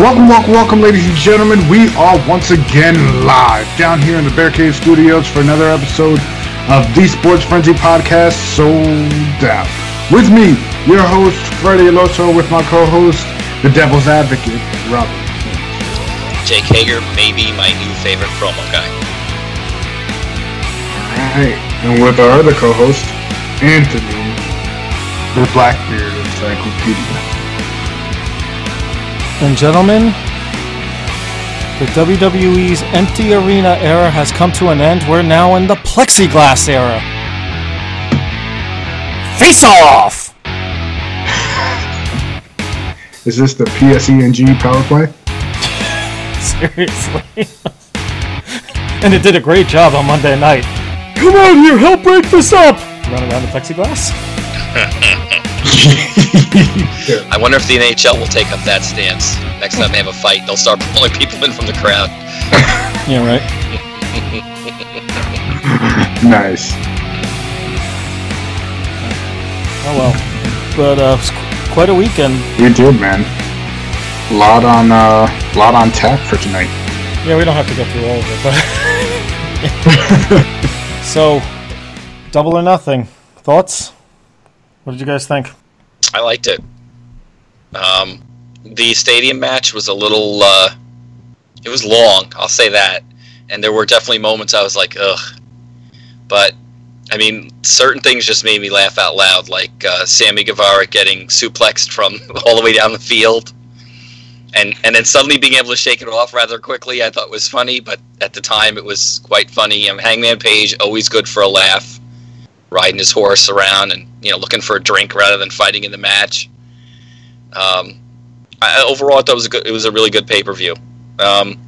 Welcome, welcome, welcome, ladies and gentlemen. We are once again live down here in the Bear Cave Studios for another episode of the Sports Frenzy Podcast, Souled Out. With me, your host, Freddy El Oso, with my co-host, the Devil's Advocate, Robert. Jake Hager may be my new favorite promo guy. Alright, and with our other co-host, Anthony, the Blackbeard Encyclopedia. And gentlemen, the WWE's empty arena era has come to an end. We're now in the plexiglass era. Face off! Is this the PSENG power play? Seriously. and it did a great job on Monday night. Come on here, help break this up! Run around the plexiglass. I wonder if the NHL will take up that stance. Next time they have a fight, they'll start pulling people in from the crowd. Yeah, right. Nice. Oh well. But uh, it's quite a weekend. We did, man. Lot on, uh, lot on tap for tonight. Yeah, we don't have to go through all of it, but so double or nothing. Thoughts? What did you guys think? I liked it. Um, the stadium match was a little. Uh, it was long. I'll say that, and there were definitely moments I was like, ugh. But I mean, certain things just made me laugh out loud, like uh, Sammy Guevara getting suplexed from all the way down the field, and and then suddenly being able to shake it off rather quickly. I thought was funny, but at the time it was quite funny. Um, Hangman Page always good for a laugh, riding his horse around and you know looking for a drink rather than fighting in the match. Um, I, overall, I thought it was a good. It was a really good pay per view. Um,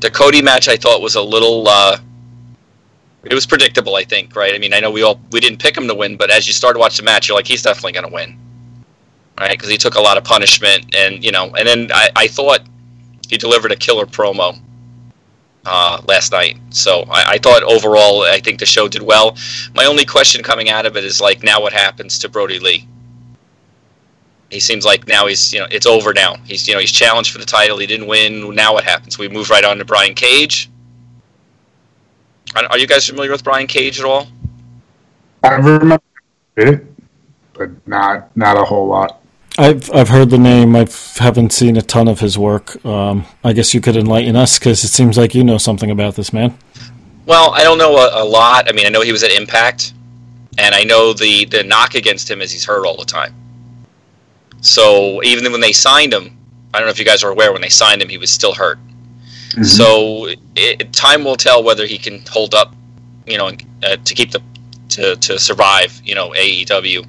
the Cody match I thought was a little. Uh, it was predictable, I think. Right? I mean, I know we all we didn't pick him to win, but as you start to watch the match, you're like, he's definitely going to win, right? Because he took a lot of punishment, and you know, and then I, I thought he delivered a killer promo uh, last night. So I, I thought overall, I think the show did well. My only question coming out of it is like, now what happens to Brody Lee? He seems like now he's you know it's over now. He's you know he's challenged for the title. He didn't win. Now what happens? We move right on to Brian Cage. Are are you guys familiar with Brian Cage at all? I remember it, but not not a whole lot. I've I've heard the name. I haven't seen a ton of his work. Um, I guess you could enlighten us because it seems like you know something about this man. Well, I don't know a, a lot. I mean, I know he was at Impact, and I know the the knock against him is he's hurt all the time. So even when they signed him, I don't know if you guys are aware when they signed him, he was still hurt. So it, time will tell whether he can hold up, you know, uh, to keep the to to survive. You know, AEW.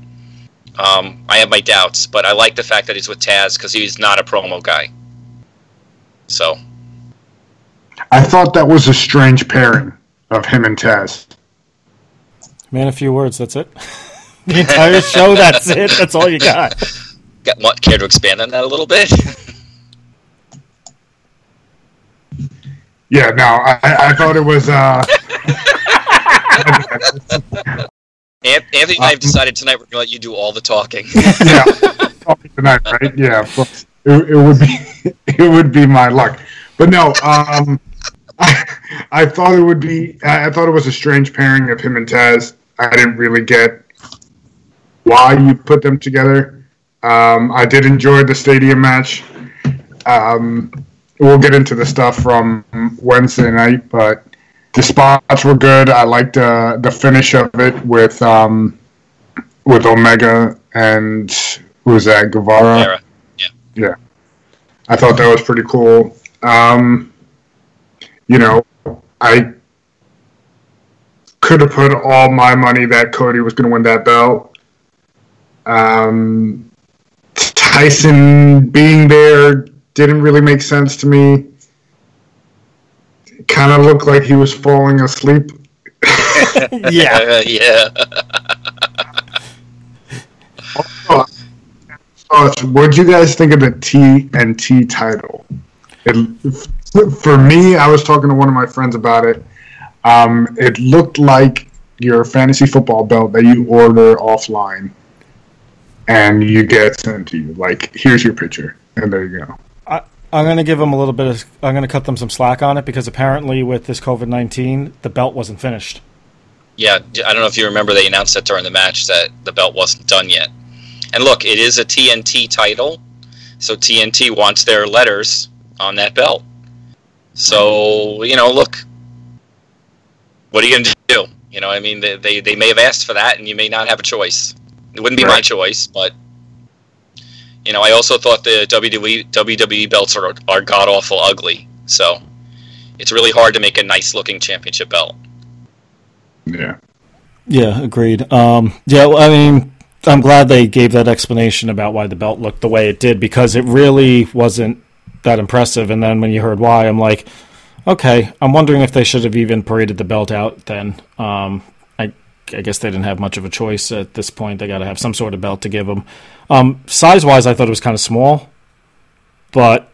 Um, I have my doubts, but I like the fact that he's with Taz because he's not a promo guy. So I thought that was a strange pairing of him and Taz. Man, a few words. That's it. the entire show. That's it. That's all you got. got want care to expand on that a little bit? Yeah, no, I, I thought it was. Uh, An- Anthony and I have decided tonight we're gonna let you do all the talking. yeah, talking tonight, right? Yeah, it, it would be it would be my luck. But no, um, I, I thought it would be. I I thought it was a strange pairing of him and Taz. I didn't really get why you put them together. Um, I did enjoy the stadium match. Um, we'll get into the stuff from Wednesday night, but the spots were good. I liked uh, the finish of it with um, with Omega and who was that Guevara. Era. Yeah, I thought that was pretty cool. Um, you know, I could have put all my money that Cody was going to win that belt. Um, Tyson being there didn't really make sense to me. Kind of looked like he was falling asleep. Yeah. Uh, yeah. Uh, what do you guys think of the TNT title? It, for me, I was talking to one of my friends about it. Um, it looked like your fantasy football belt that you order offline, and you get sent to you. Like, here's your picture, and there you go. I'm going to give them a little bit of. I'm going to cut them some slack on it because apparently with this COVID nineteen, the belt wasn't finished. Yeah, I don't know if you remember they announced that during the match that the belt wasn't done yet. And look, it is a TNT title, so TNT wants their letters on that belt. So you know, look, what are you going to do? You know, I mean, they, they, they may have asked for that, and you may not have a choice. It wouldn't be my choice, but you know, I also thought the WWE WWE belts are are god awful ugly. So it's really hard to make a nice looking championship belt. Yeah. Yeah, agreed. Um, yeah, well, I mean, I'm glad they gave that explanation about why the belt looked the way it did because it really wasn't that impressive. And then when you heard why, I'm like, okay, I'm wondering if they should have even paraded the belt out then. Um, I, guess they didn't have much of a choice at this point. They got to have some sort of belt to give them. Um, size wise, I thought it was kind of small, but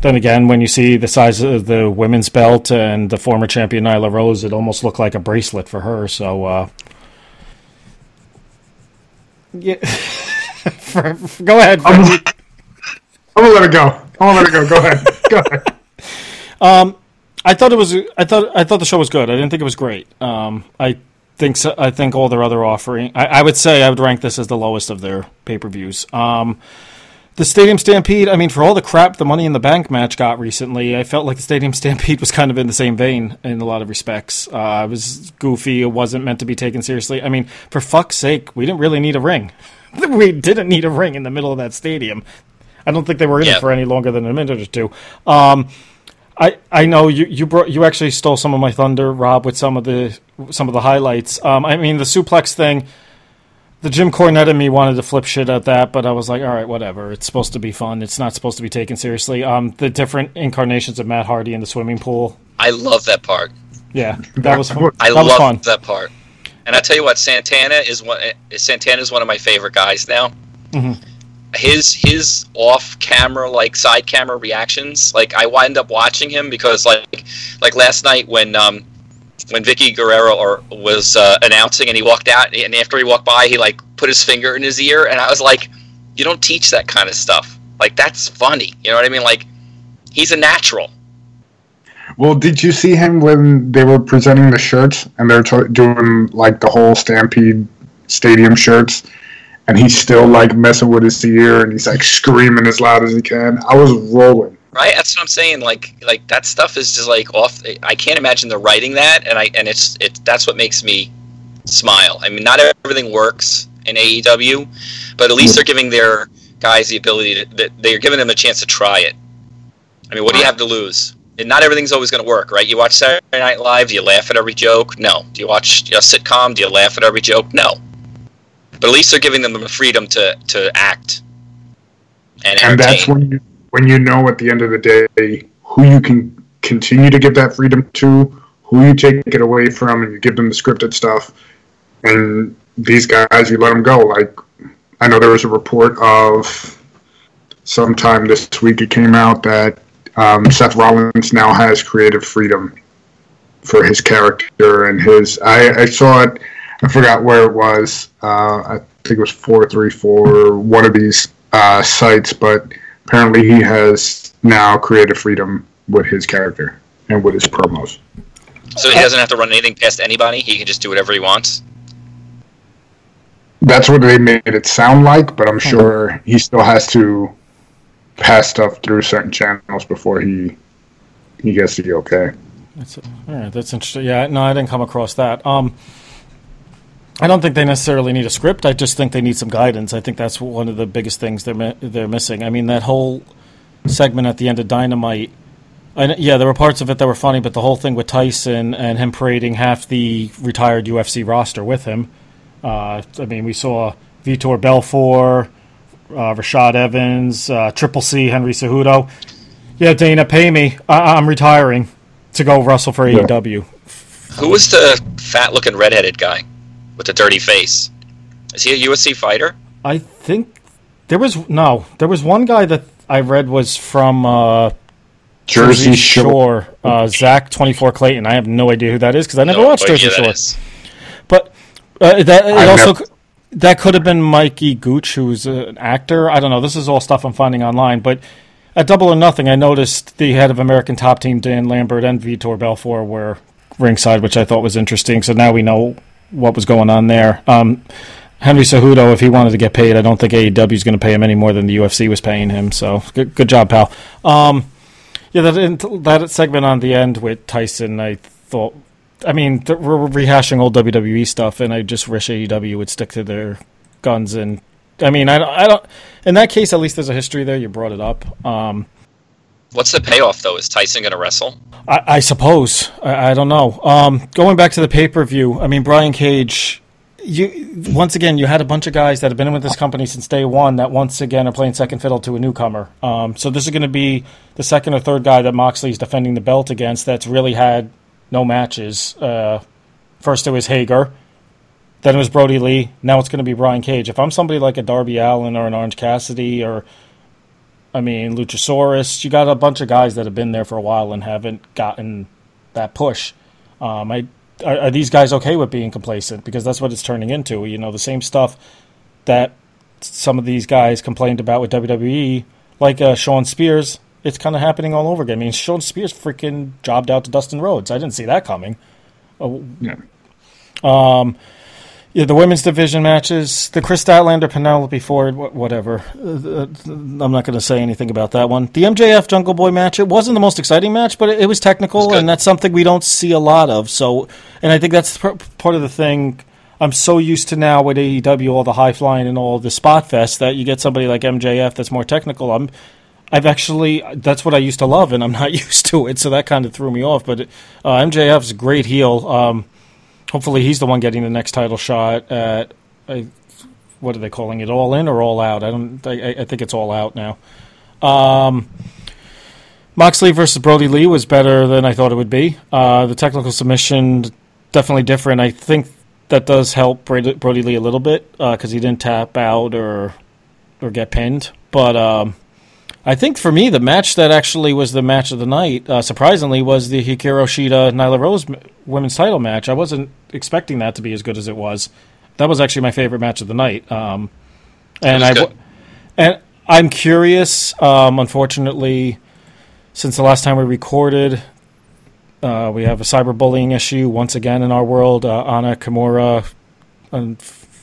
then again, when you see the size of the women's belt and the former champion Nyla Rose, it almost looked like a bracelet for her. So, uh, yeah. for, for- go ahead. I'm, I'm gonna let it go. I'm gonna let it go. Go ahead. Go ahead. I thought it was. I thought. I thought the show was good. I didn't think it was great. Um, I think. So, I think all their other offering. I, I would say I would rank this as the lowest of their pay per views. Um, the Stadium Stampede. I mean, for all the crap the Money in the Bank match got recently, I felt like the Stadium Stampede was kind of in the same vein in a lot of respects. Uh, it was goofy. It wasn't meant to be taken seriously. I mean, for fuck's sake, we didn't really need a ring. we didn't need a ring in the middle of that stadium. I don't think they were in Yeah. it for any longer than a minute or two. Um, I, I know you you brought you actually stole some of my thunder, Rob, with some of the some of the highlights. Um, I mean the suplex thing, the Jim Cornette in me wanted to flip shit at that, but I was like, all right, whatever. It's supposed to be fun. It's not supposed to be taken seriously. Um, the different incarnations of Matt Hardy in the swimming pool. I love that part. Yeah, that was fun. I that love fun. that part. And I tell you what, Santana is one. Santana is one of my favorite guys now. Mhm. His his off camera like side camera reactions, like I wind up watching him because like like last night when um when Vickie Guerrero or was uh, announcing and he walked out and after he walked by he like put his finger in his ear and I was like, you don't teach that kind of stuff. Like that's funny. You know what I mean? Like he's a natural. Well, did you see him when they were presenting the shirts and they're to- doing like the whole Stampede Stadium shirts, and he's still like messing with his ear and he's like screaming as loud as he can. I was rolling. Right, that's what I'm saying. Like, like that stuff is just like off. I can't imagine they're writing that, and I and it's it's that's what makes me smile. I mean, not everything works in AEW, but at least they're giving their guys the ability to. that They're giving them a chance to try it. I mean, what do you have to lose? And not everything's always going to work, right? You watch Saturday Night Live, do you laugh at every joke? No. Do you watch a sitcom? Do you laugh at every joke? No. But at least they're giving them the freedom to to act and And that's when you when you know at the end of the day who you can continue to give that freedom to, who you take it away from, and you give them the scripted stuff. And these guys, you let them go. Like I know there was a report of sometime this week it came out that um, Seth Rollins now has creative freedom for his character and his. I, I saw it. I forgot where it was. Uh, I think it was four three four one of these uh, sites, but apparently he has now creative freedom with his character and with his promos. So he doesn't have to run anything past anybody. He can just do whatever he wants. That's what they made it sound like, but I'm sure he still has to pass stuff through certain channels before he he gets the okay. That's all right. That's interesting. Yeah, no, I didn't come across that. Um, I don't think they necessarily need a script. I just think they need some guidance. I think that's one of the biggest things they're mi- they're missing. I mean, that whole segment at the end of Dynamite. I, yeah, there were parts of it that were funny, but the whole thing with Tyson and him parading half the retired UFC roster with him. Uh, I mean, we saw Vitor Belfort, uh, Rashad Evans, uh, Triple C, Henry Cejudo. Yeah, Dana, pay me. I- I'm retiring to go wrestle for Yeah. AEW. Who was the fat-looking redheaded guy with the dirty face? Is he a UFC fighter? I think there was no. There was one guy that I read was from uh, Jersey Shore. uh, Zach Twenty Four Clayton. I have no idea who that is because I never No watched idea Jersey Shore. is. But uh, that it also never- that could have been Mikey Gooch, who's an actor. I don't know. This is all stuff I'm finding online, but at Double or Nothing, I noticed the head of American Top Team, Dan Lambert, and Vitor Belfort were ringside, which I thought was interesting. So now we know what was going on there. Um, Henry Cejudo, if he wanted to get paid, I don't think AEW is going to pay him any more than the UFC was paying him. So good, good job, pal. Um, yeah, that that segment on the end with Tyson, I thought. I mean, we're rehashing old WWE stuff, and I just wish AEW would stick to their guns. And I mean, I, I don't. In that case, at least there's a history there. You brought it up. Um, What's the payoff though? Is Tyson going to wrestle? I, I suppose. I, I, don't know. Um, going back to the pay per view, I mean, Brian Cage. You once again, you had a bunch of guys that have been with this company since day one that once again are playing second fiddle to a newcomer. Um, so this is going to be the second or third guy that Moxley is defending the belt against that's really had no matches. Uh, first it was Hager, then it was Brody Lee. Now it's going to be Brian Cage. If I'm somebody like a Darby Allin or an Orange Cassidy or I mean, Luchasaurus, you got a bunch of guys that have been there for a while and haven't gotten that push. Um, I, are, are, these guys okay with being complacent? Because that's what it's turning into. You know, the same stuff that some of these guys complained about with WWE, like uh, Shawn Spears, it's kind of happening all over again. I mean, Shawn Spears freaking jobbed out to Dustin Rhodes. I didn't see that coming. Oh, yeah. Um, yeah, the women's division matches, the Kris Statlander Penelope Ford, whatever. Uh, I'm not going to say anything about that one. The MJF Jungle Boy match, it wasn't the most exciting match, but it, was technical, was and that's something we don't see a lot of. So, and I think that's part of the thing. I'm so used to now with AEW, all the high flying and all the spot fest, that you get somebody like MJF that's more technical. I'm, I've actually that's what I used to love, and I'm not used to it, so that kind of threw me off. But uh, MJF's a great heel. Um, hopefully he's the one getting the next title shot at I, what are they calling it? All in or all out? I don't i, I think it's all out now. Um, moxley versus Brody lee was better than i thought it would be. Uh, the technical submission definitely different. I think that does help Brody lee a little bit because uh, he didn't tap out or or get pinned. But um, I think for me, the match that actually was the match of the night, uh, surprisingly, was the Hikaru Shida Nyla Rose women's title match. I wasn't expecting that to be as good as it was. That was actually my favorite match of the night. Um, and I and I'm curious. Um, unfortunately, since the last time we recorded, uh, we have a cyberbullying issue once again in our world. Uh, Hana Kimura, a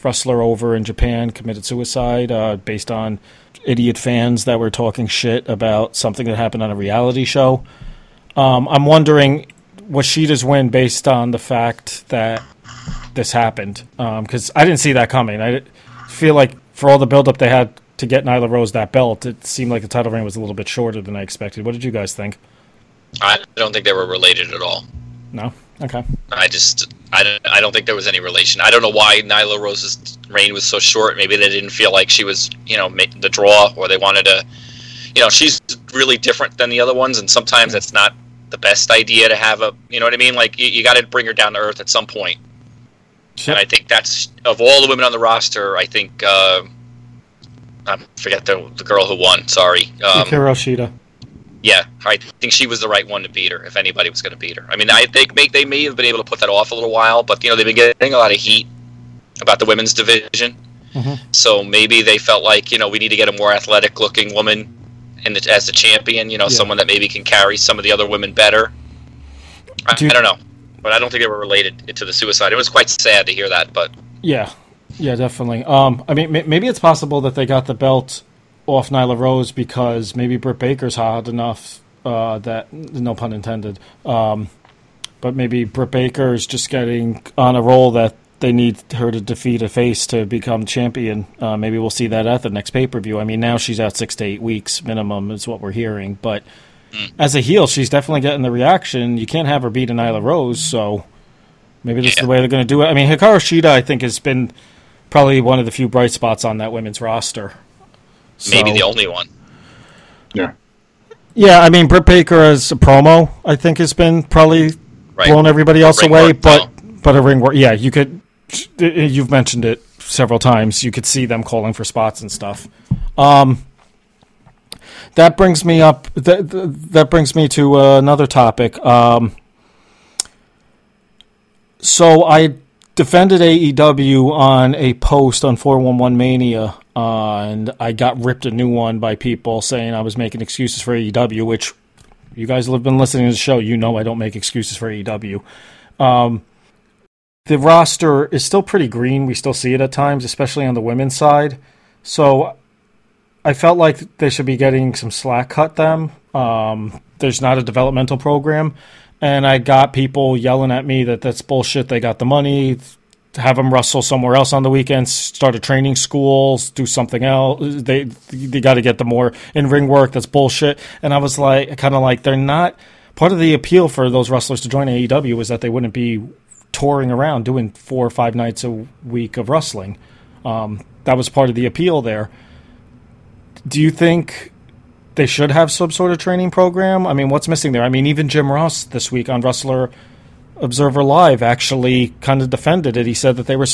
wrestler over in Japan, committed suicide uh, based on idiot fans that were talking shit about something that happened on a reality show. Um, I'm wondering was Shida's win based on the fact that this happened? Because um, I didn't see that coming. I feel like for all the buildup they had to get Nyla Rose that belt, it seemed like the title reign was a little bit shorter than I expected. What did you guys think? I don't think they were related at all. No. Okay. I just I don't, I don't think there was any relation. I don't know why Nyla Rose's reign was so short. Maybe they didn't feel like she was you know the draw, or they wanted to. You know, she's really different than the other ones, and sometimes that's not the best idea to have a. You know what I mean? Like you, you got to bring her down to earth at some point. Sure. And I think that's of all the women on the roster. I think uh, I forget the the girl who won. Sorry, um, Hikaru Shida. Yeah, I think she was the right one to beat her if anybody was going to beat her. I mean, I think they, they may have been able to put that off a little while, but you know they've been getting a lot of heat about the women's division. Mm-hmm. So maybe they felt like you know we need to get a more athletic looking woman in the, as the champion. You know, yeah. someone that maybe can carry some of the other women better. I, do you, I don't know, but I don't think they were related to the suicide. It was quite sad to hear that, but yeah, yeah, definitely. Um, I mean, maybe it's possible that they got the belt off Nyla Rose because maybe Britt Baker's hot enough uh, that no pun intended. Um, but maybe Britt Baker is just getting on a roll that they need her to defeat a face to become champion. Uh, maybe we'll see that at the next pay per view. I mean, now she's out six to eight weeks minimum is what we're hearing. But mm. as a heel, she's definitely getting the reaction. You can't have her beat a Nyla Rose, so maybe this yeah. is the way they're going to do it. I mean, Hikaru Shida, I think, has been probably one of the few bright spots on that women's roster. So, Maybe the only one. Yeah. Yeah, I mean, Britt Baker as a promo, I think, has been probably right. blown everybody else away. but but a ring work, yeah, you could. You've mentioned it several times. You could see them calling for spots and stuff. Um, that brings me up. That that brings me to uh, another topic. Um, so I defended AEW on a post on 411 Mania, uh, and I got ripped a new one by people saying I was making excuses for AEW, which you guys have been listening to the show. You know I don't make excuses for AEW. Um, the roster is still pretty green. We still see it at times, especially on the women's side. So I felt like they should be getting some slack cut them. Um, there's not a developmental program. And I got people yelling at me that that's bullshit. They got the money have them wrestle somewhere else on the weekends, start a training school, do something else. They they got to get the more in ring work. That's bullshit. And I was like, kind of like, they're not. Part of the appeal for those wrestlers to join AEW was that they wouldn't be touring around doing four or five nights a week of wrestling. Um, that was part of the appeal there. Do you think they should have some sort of training program? I mean, what's missing there? I mean, even Jim Ross this week on Wrestling Observer Live actually kind of defended it. He said that they were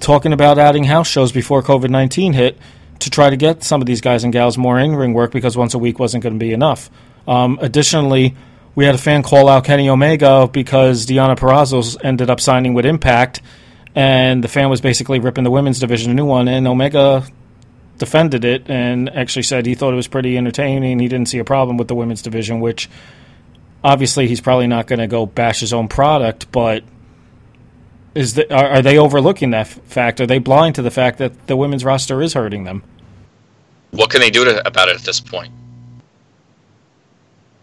talking about adding house shows before COVID 19 hit to try to get some of these guys and gals more in ring work because once a week wasn't going to be enough. Um, additionally, we had a fan call out Kenny Omega because Deonna Purrazzo ended up signing with Impact, and the fan was basically ripping the women's division a new one, and Omega defended it and actually said he thought it was pretty entertaining. He didn't see a problem with the women's division, which obviously he's probably not going to go bash his own product, but is the, are, are, they overlooking that fact? Are they blind to the fact that the women's roster is hurting them? What can they do to, about it at this point?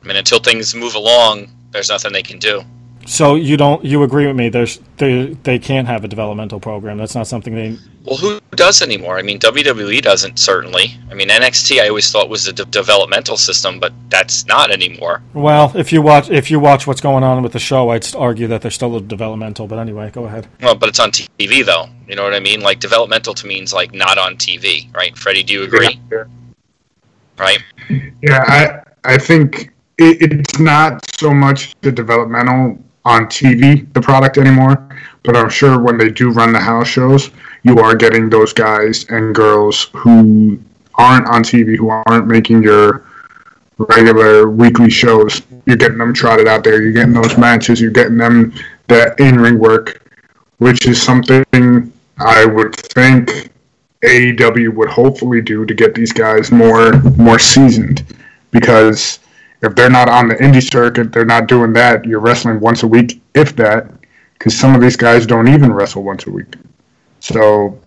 I mean, until things move along, there's nothing they can do. So you don't you agree with me? There's they they can't have a developmental program. That's not something they. Well, who does anymore? I mean, WWE doesn't certainly. I mean, NXT I always thought was a de- developmental system, but that's not anymore. Well, if you watch if you watch what's going on with the show, I'd argue that they're still a developmental. But anyway, go ahead. Well, but it's on TV though. You know what I mean? Like developmental to means like not on TV, right? Freddy, do you agree? Yeah. Right. Yeah, I I think it, it's not so much the developmental on TV, the product anymore. But I'm sure when they do run the house shows, you are getting those guys and girls who aren't on TV, who aren't making your regular weekly shows. You're getting them trotted out there. You're getting those matches. You're getting them that in ring work, which is something I would think AEW would hopefully do to get these guys more more seasoned because if they're not on the indie circuit, they're not doing that. You're wrestling once a week, if that, because some of these guys don't even wrestle once a week. So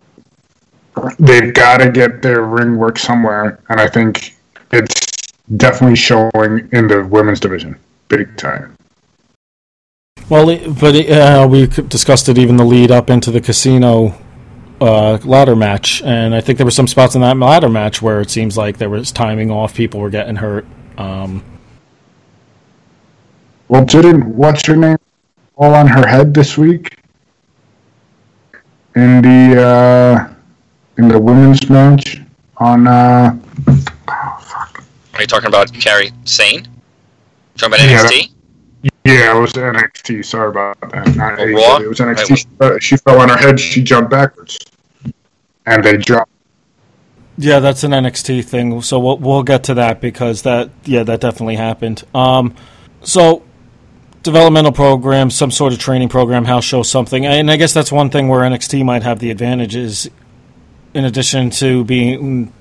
they've got to get their ring work somewhere, and I think it's definitely showing in the women's division, big time. Well, but uh, we discussed it even the lead up into the casino uh, ladder match, and I think there were some spots in that ladder match where it seems like there was timing off, people were getting hurt. Um, well, didn't what's her name fall on her head this week in the uh, in the women's match on? Uh, oh, fuck. Are you talking about Kairi Sane? Talking about NXT? Yeah, yeah, it was NXT. Sorry about that. Not Raw? It was NXT. Right. She fell on her head. She jumped backwards, and they dropped. Yeah, that's an NXT thing. So we'll we'll get to that because that yeah that definitely happened. Um, so developmental program, some sort of training program, house show, something. And I guess that's one thing where NXT might have the advantages. In addition to being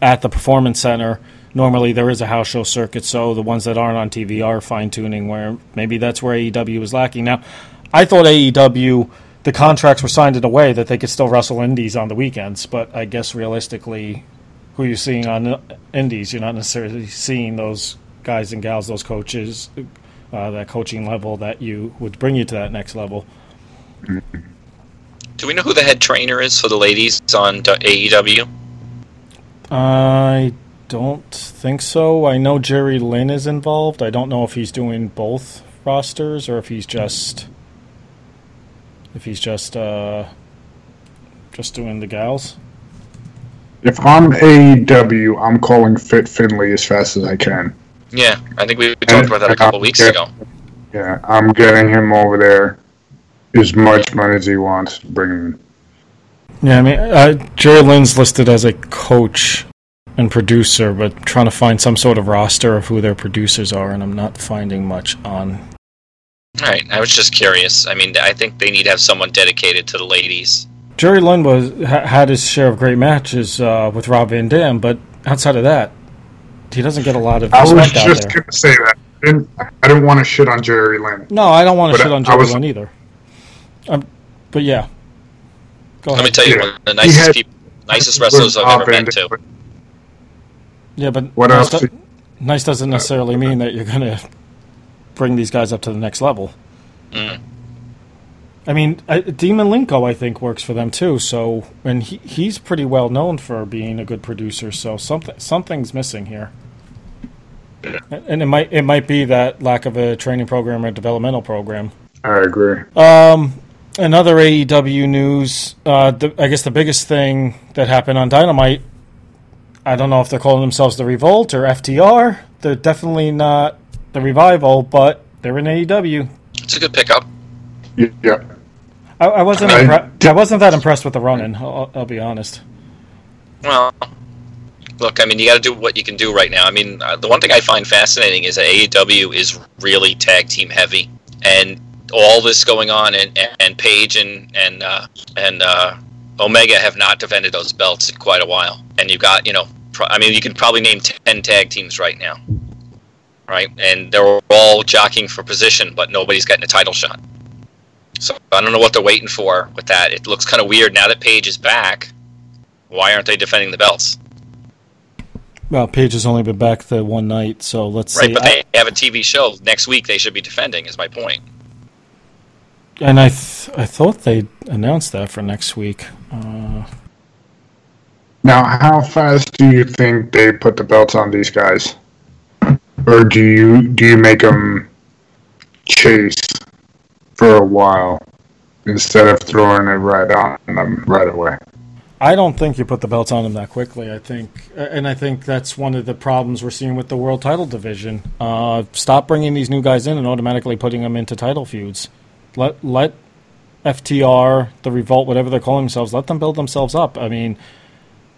at the performance center, normally there is a house show circuit, so the ones that aren't on TV are fine tuning. Where maybe that's where AEW is lacking. Now, I thought AEW the contracts were signed in a way that they could still wrestle indies on the weekends, but I guess realistically, who you're seeing on uh, indies, you're not necessarily seeing those guys and gals, those coaches, uh, that coaching level that you would bring you to that next level. Do we know who the head trainer is for the ladies on AEW? I don't think so. I know Jerry Lynn is involved. I don't know if he's doing both rosters or if he's just if he's just uh, just doing the gals. If I'm AEW, I'm calling Fit Finlay as fast as I can. Yeah, I think we talked about that a couple weeks ago. Yeah, I'm getting him over there as much money as he wants. Bringing. Yeah, I mean, uh, Jerry Lynn's listed as a coach and producer, but trying to find some sort of roster of who their producers are, and I'm not finding much on. All right, I was just curious. I mean, I think they need to have someone dedicated to the ladies. Jerry Lynn was ha- had his share of great matches uh, with Rob Van Dam, but outside of that, he doesn't get a lot of I was just going to say that. I didn't, I didn't want to shit on Jerry Lynn. No, I don't want to shit I- on Jerry was- Lynn either. Um, but yeah, go Let me tell you, Yeah. one of the nicest had- people, nicest wrestlers I've ever been Dam, to. Yeah, but What nice, else? do- nice doesn't necessarily mean that you're going to bring these guys up to the next level. Mm. I mean, I, Dean Malenko, I think, works for them too. So, and he, he's pretty well known for being a good producer. So something something's missing here, and it might it might be that lack of a training program or developmental program. I agree. Um, another AEW news. Uh, the, I guess the biggest thing that happened on Dynamite. I don't know if they're calling themselves the Revolt or FTR. They're definitely not the Revival, but they're in AEW. It's a good pickup. Yeah. I, I wasn't. I impre- did- I wasn't that impressed with the run-in. I'll, I'll be honest. Well, look, I mean, you got to do what you can do right now. I mean, uh, the one thing I find fascinating is that AEW is really tag team heavy, and all this going on, and and Page and and uh, and uh, Omega have not defended those belts in quite a while, and you've got you know, pro- I mean, you could probably name ten tag teams right now, right? And they're all jockeying for position, but nobody's getting a title shot. So I don't know what they're waiting for with that. It looks kind of weird now that Page is back. Why aren't they defending the belts? Well, Page has only been back the one night, so let's Right, see. but they have a TV show next week. They should be defending. Is my point. and I, th- I thought they announced that for next week. Uh, Now, how fast do you think they put the belts on these guys, or do you do you make them chase for a while instead of throwing it right on them right away? I don't think you put the belts on them that quickly. I think, and I think that's one of the problems we're seeing with the world title division. Uh, stop bringing these new guys in and automatically putting them into title feuds. Let let FTR, the Revolt, whatever they're calling themselves, let them build themselves up. I mean,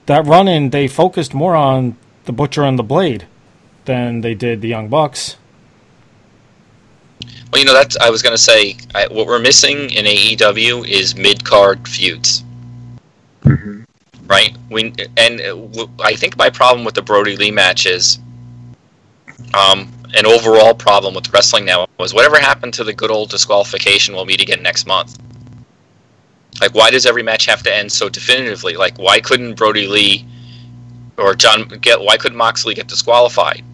that run in they focused more on the Butcher and the Blade than they did the Young Bucks. Well, you know that's. I was going to say I, what we're missing in AEW is mid card feuds. hmm right? We and uh, w- I think my problem with the Brody Lee match is, um, an overall problem with wrestling now was whatever happened to the good old disqualification. We'll meet again next month. Like, why does every match have to end so definitively? Like, why couldn't Brody Lee or John get? Why couldn't Moxley get disqualified?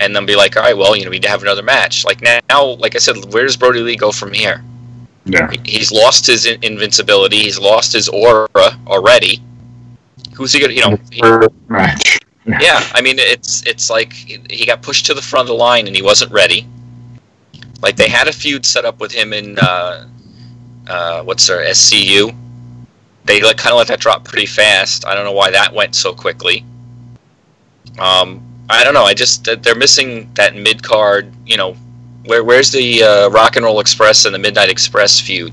And then be like, all right, well, you know, we need to have another match. Like now, like I said, where does Brody Lee go from here? Yeah. He's lost his in- invincibility. He's lost his aura already. Who's he gonna? You know, he- match. yeah. I mean, it's it's like he got pushed to the front of the line and he wasn't ready. Like they had a feud set up with him in uh, uh, what's their SCU. They like kind of let that drop pretty fast. I don't know why that went so quickly. Um, I don't know. I just they're missing that mid card. You know, where where's the uh, Rock and Roll Express and the Midnight Express feud?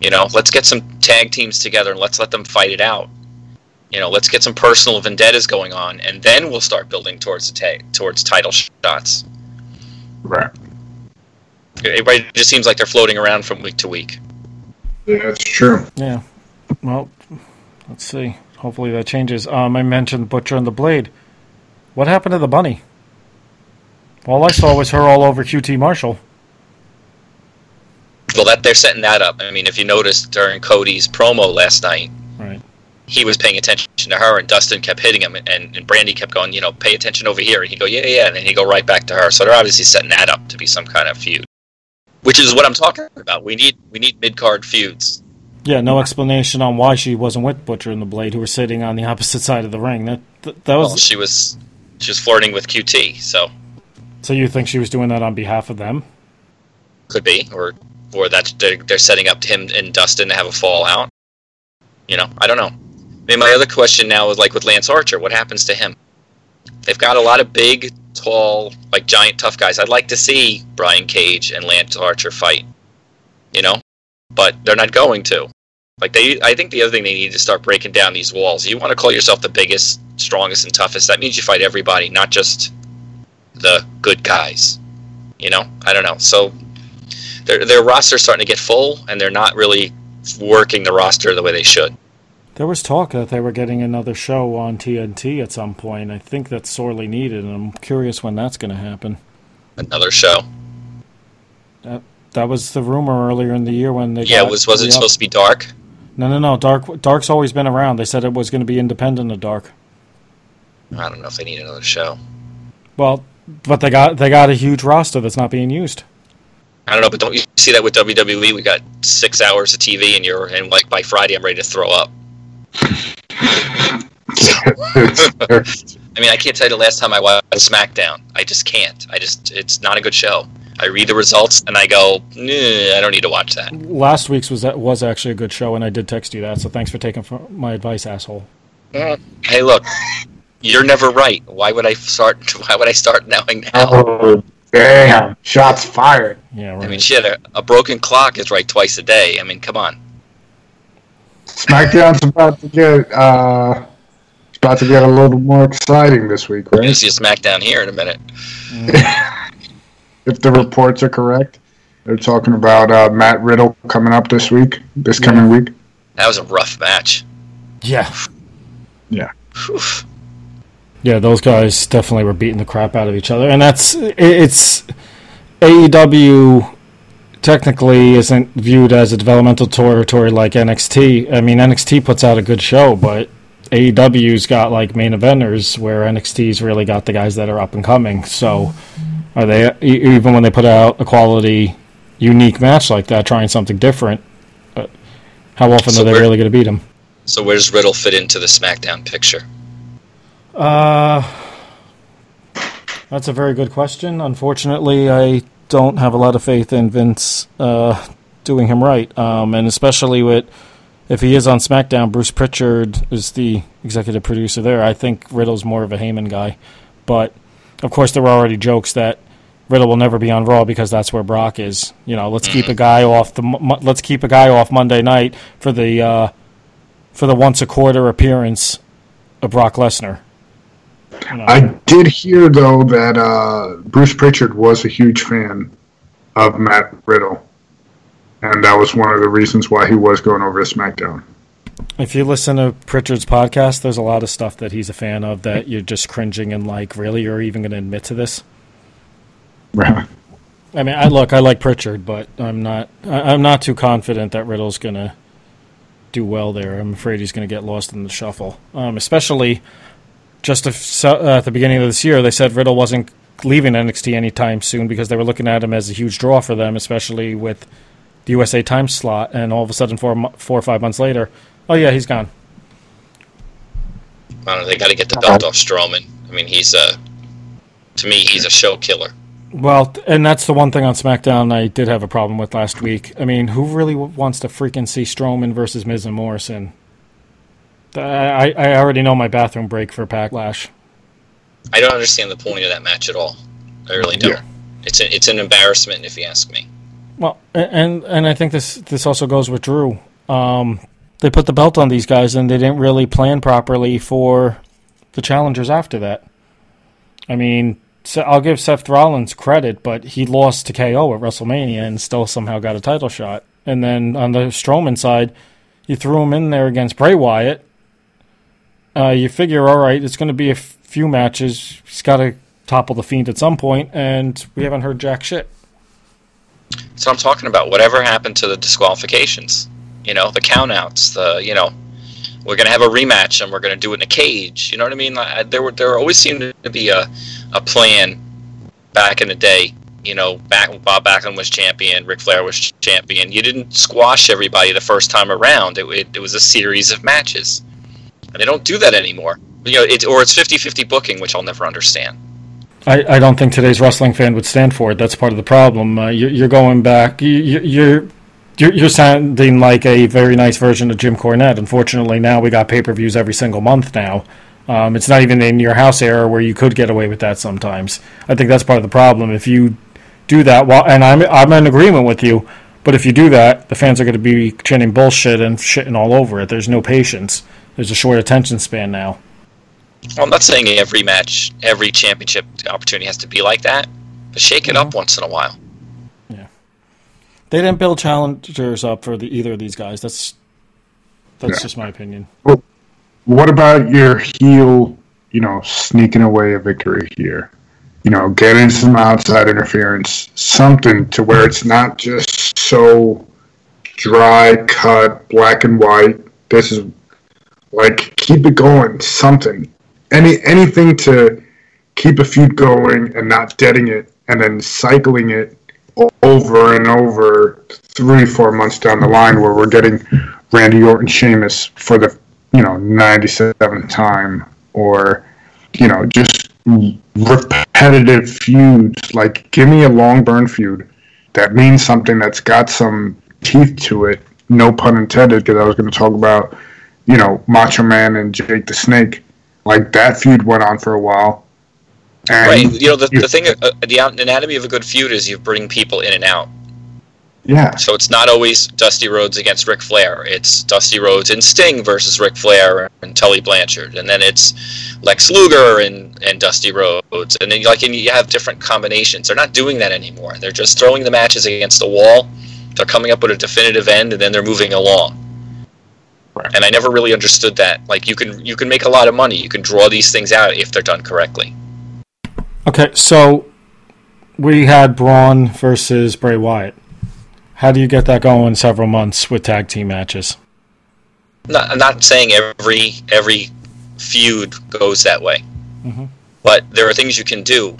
You know, let's get some tag teams together and let's let them fight it out. You know, let's get some personal vendettas going on, and then we'll start building towards the ta- towards title shots. Right. It, it just seems like they're floating around from week to week. Yeah, that's true. Yeah. Well, let's see. Hopefully that changes. Um, I mentioned Butcher and the Blade. What happened to the bunny? All I saw was her all over QT Marshall. Well, that they're setting that up. I mean, if you noticed during Cody's promo last night, Right. he was paying attention to her, and Dustin kept hitting him, and, and Brandi kept going, you know, pay attention over here, and he'd go, yeah, yeah, and then he'd go right back to her. So they're obviously setting that up to be some kind of feud, which is what I'm talking about. We need we need mid card feuds. Yeah, no explanation on why she wasn't with Butcher and the Blade, who were sitting on the opposite side of the ring. That that, that was. Well, she was she was flirting with QT, so so you think she was doing that on behalf of them? could be, or or that they're, they're setting up him and Dustin to have a fallout. You know, I don't know. I mean, my other question now is like with Lance Archer, what happens to him? They've got a lot of big, tall, like giant, tough guys. I'd like to see Brian Cage and Lance Archer fight. You know, but they're not going to. Like they, I think the other thing they need to start breaking down these walls. You want to call yourself the biggest, strongest, and toughest. That means you fight everybody, not just the good guys. You know, I don't know. So their their roster's starting to get full, and they're not really working the roster the way they should. There was talk that they were getting another show on TNT at some point. I think that's sorely needed, and I'm curious when that's going to happen. Another show. That, that was the rumor earlier in the year when they Yeah, was was it re-up. supposed to be dark? No, no, no. Dark Dark's always been around. They said it was going to be independent of Dark. I don't know if they need another show. Well, but they got they got a huge roster that's not being used. I don't know, but don't you see that with WWE? We got six hours of TV, and you're and like by Friday, I'm ready to throw up. I mean, I can't tell you the last time I watched SmackDown. I just can't. I just it's not a good show. I read the results and I go, I don't need to watch that. Last week's was that was actually a good show, and I did text you that. So thanks for taking for my advice, asshole. Hey, look, you're never right. Why would I start? Why would I start knowing now? oh, damn. Shots fired. Yeah, I right. mean, shit, a, a broken clock is right twice a day. I mean, come on. SmackDown's about to get uh, it's about to get a little more exciting this week, You're see a SmackDown here in a minute. If the reports are correct, they're talking about uh, Matt Riddle coming up this week, this coming week. That was a rough match. yeah, Whew. Yeah. Those guys definitely were beating the crap out of each other, and that's it's AEW. Technically, isn't viewed as a developmental territory like NXT. I mean, NXT puts out a good show, but AEW's got like main eventers where NXT's really got the guys that are up and coming. So, are they even when they put out a quality, unique match like that, trying something different? uh, How often So are they really going to beat them? So where does Riddle fit into the SmackDown picture? Uh, that's a very good question. Unfortunately, I don't have a lot of faith in Vince uh, doing him right, um, and especially with if he is on SmackDown, Bruce Pritchard is the executive producer there. I think Riddle's more of a Heyman guy, but of course there were already jokes that Riddle will never be on Raw because that's where Brock is. You know, let's keep a guy off the let's keep a guy off Monday night for the uh, for the once a quarter appearance of Brock Lesnar. You I did hear though that uh, Bruce Pritchard was a huge fan of Matt Riddle, and that was one of the reasons why he was going over to SmackDown. if you listen to Pritchard's podcast, there's a lot of stuff that he's a fan of that you're just cringing and like, really, you're even going to admit to this? Right. I mean, I look, I like Pritchard, but I'm not. I, I'm not too confident that Riddle's going to do well there. I'm afraid he's going to get lost in the shuffle, um, especially just if, uh, at the beginning of this year. They said Riddle wasn't leaving NXT anytime soon because they were looking at him as a huge draw for them, especially with the USA time slot. And all of a sudden, four, four or five months later, oh yeah, he's gone. I don't know. They got to get the belt off Strowman. I mean, he's a to me, he's a show killer. Well, and that's the one thing on SmackDown I did have a problem with last week. I mean, who really wants to freaking see Strowman versus Miz and Morrison? I, I I already know my bathroom break for Backlash. I don't understand the point of that match at all. I really don't. Yeah. It's a, it's an embarrassment if you ask me. Well, and and I think this this also goes with Drew. Um, they put the belt on these guys, and they didn't really plan properly for the challengers after that. I mean, so I'll give Seth Rollins credit, but he lost to KO at WrestleMania and still somehow got a title shot. And then on the Strowman side, you threw him in there against Bray Wyatt. Uh, you figure, all right, it's going to be a f- few matches. He's got to topple the Fiend at some point, and we haven't heard jack shit. So I'm talking about whatever happened to the disqualifications. You know, the countouts. The you know, we're gonna have a rematch and we're gonna do it in a cage. You know what I mean? There were there always seemed to be a a plan back in the day. You know, back when Bob Backlund was champion, Ric Flair was champion. You didn't squash everybody the first time around. It, it, it was a series of matches, they don't do that anymore. You know, it, or it's 50-50 booking, which I'll never understand. I, I don't think today's wrestling fan would stand for it. That's part of the problem. Uh, you're, you're going back. You, you- you're you're you're sounding like a very nice version of Jim Cornette. Unfortunately, now we got pay per views every single month now. Um, it's not even in your house era where you could get away with that sometimes. I think that's part of the problem. If you do that, well, and I'm I'm in agreement with you. But if you do that, the fans are going to be chanting bullshit and shitting all over it. There's no patience. There's a short attention span now. Well, I'm not saying every match, every championship opportunity has to be like that, but shake it up mm-hmm. once in a while. Yeah, they didn't build challengers up for the, either of these guys. That's that's Yeah. just my opinion. Well, What about your heel, you know, sneaking away a victory here? You know, getting some outside interference, something to where it's not just so dry cut, black and white. This is like keep it going, something. Any anything to keep a feud going and not deading it and then cycling it over and over three, four months down the line where we're getting Randy Orton Sheamus for the you know 97th time or you know just repetitive feuds. Like give me a long burn feud that means something that's got some teeth to it. No pun intended because i was going to talk about you know macho man and jake the snake like that feud went on for a while and Right. You know, the, the thing, uh, the anatomy of a good feud is you bring people in and out. yeah So it's not always Dusty Rhodes against Ric Flair. It's Dusty Rhodes and Sting versus Ric Flair and Tully Blanchard, and then it's Lex Luger and, and Dusty Rhodes, and then like and you have different combinations. They're not doing that anymore. They're just throwing the matches against the wall. They're coming up with a definitive end, and then they're moving along. Right. And I never really understood that. Like you can you can make a lot of money. You can draw these things out if they're done correctly. Okay, so we had Braun versus Bray Wyatt. How do you get that going several months with tag team matches? not, I'm not saying every every feud goes that way, Mhm. but there are things you can do.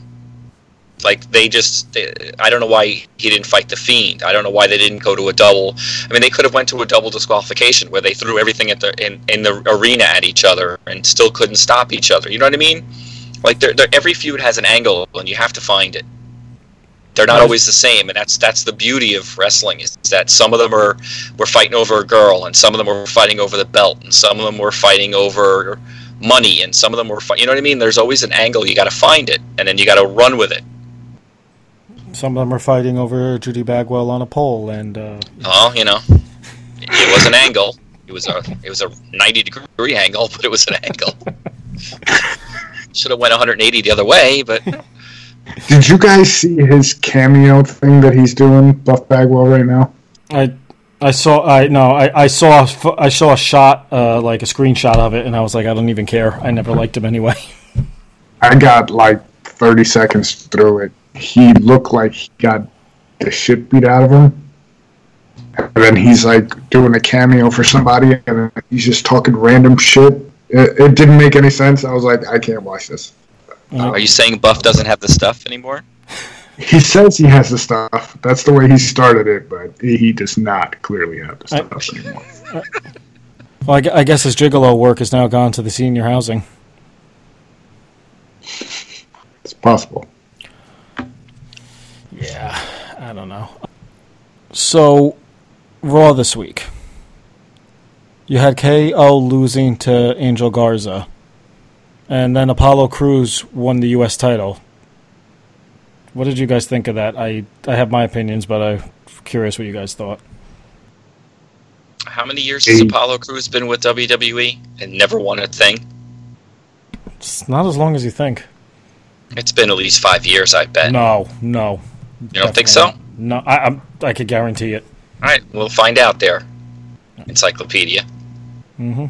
Like they just, I don't know why he didn't fight the Fiend. I don't know why they didn't go to a double. I mean, they could have went to a double disqualification where they threw everything at the in, in the arena at each other and still couldn't stop each other. You know what I mean? Like they're, they're, every feud has an angle, and you have to find it. They're not always the same, and that's that's the beauty of wrestling is that some of them are were fighting over a girl, and some of them were fighting over the belt, and some of them were fighting over money, and some of them were, you know what I mean? There's always an angle. You got to find it, and then you got to run with it. Some of them are fighting over Judy Bagwell on a pole, and uh, Oh, you know, it was an angle. It was a it was a 90 degree angle, but it was an angle. Should have went 180 the other way, but did you guys see his cameo thing that he's doing buff bagwell right now I I saw I no I, I saw a f- I saw a shot uh, like a screenshot of it, and I was like, I don't even care. I never liked him anyway. I got like 30 seconds through it. He looked like he got the shit beat out of him. And then he's like doing a cameo for somebody and he's just talking random shit. It, it didn't make any sense. I was like, I can't watch this. are you saying Buff doesn't have the stuff anymore? He says he has the stuff. That's the way he started it, but he he does not clearly have the I- stuff anymore. Well, I, I guess his gigolo work has now gone to the senior housing. It's possible. Yeah, I don't know. So, Raw this week. You had KO losing to Angel Garza, and then Apollo Crews won the U.S. title. What did you guys think of that? I I have my opinions, but I'm curious what you guys thought. How many years has Apollo Crews been with WWE and never won a thing? It's not as long as you think. It's been at least five years, I bet. No, no. You don't think so? No, I I'm, I could guarantee it. All right, we'll find out there. Encyclopedia. hmm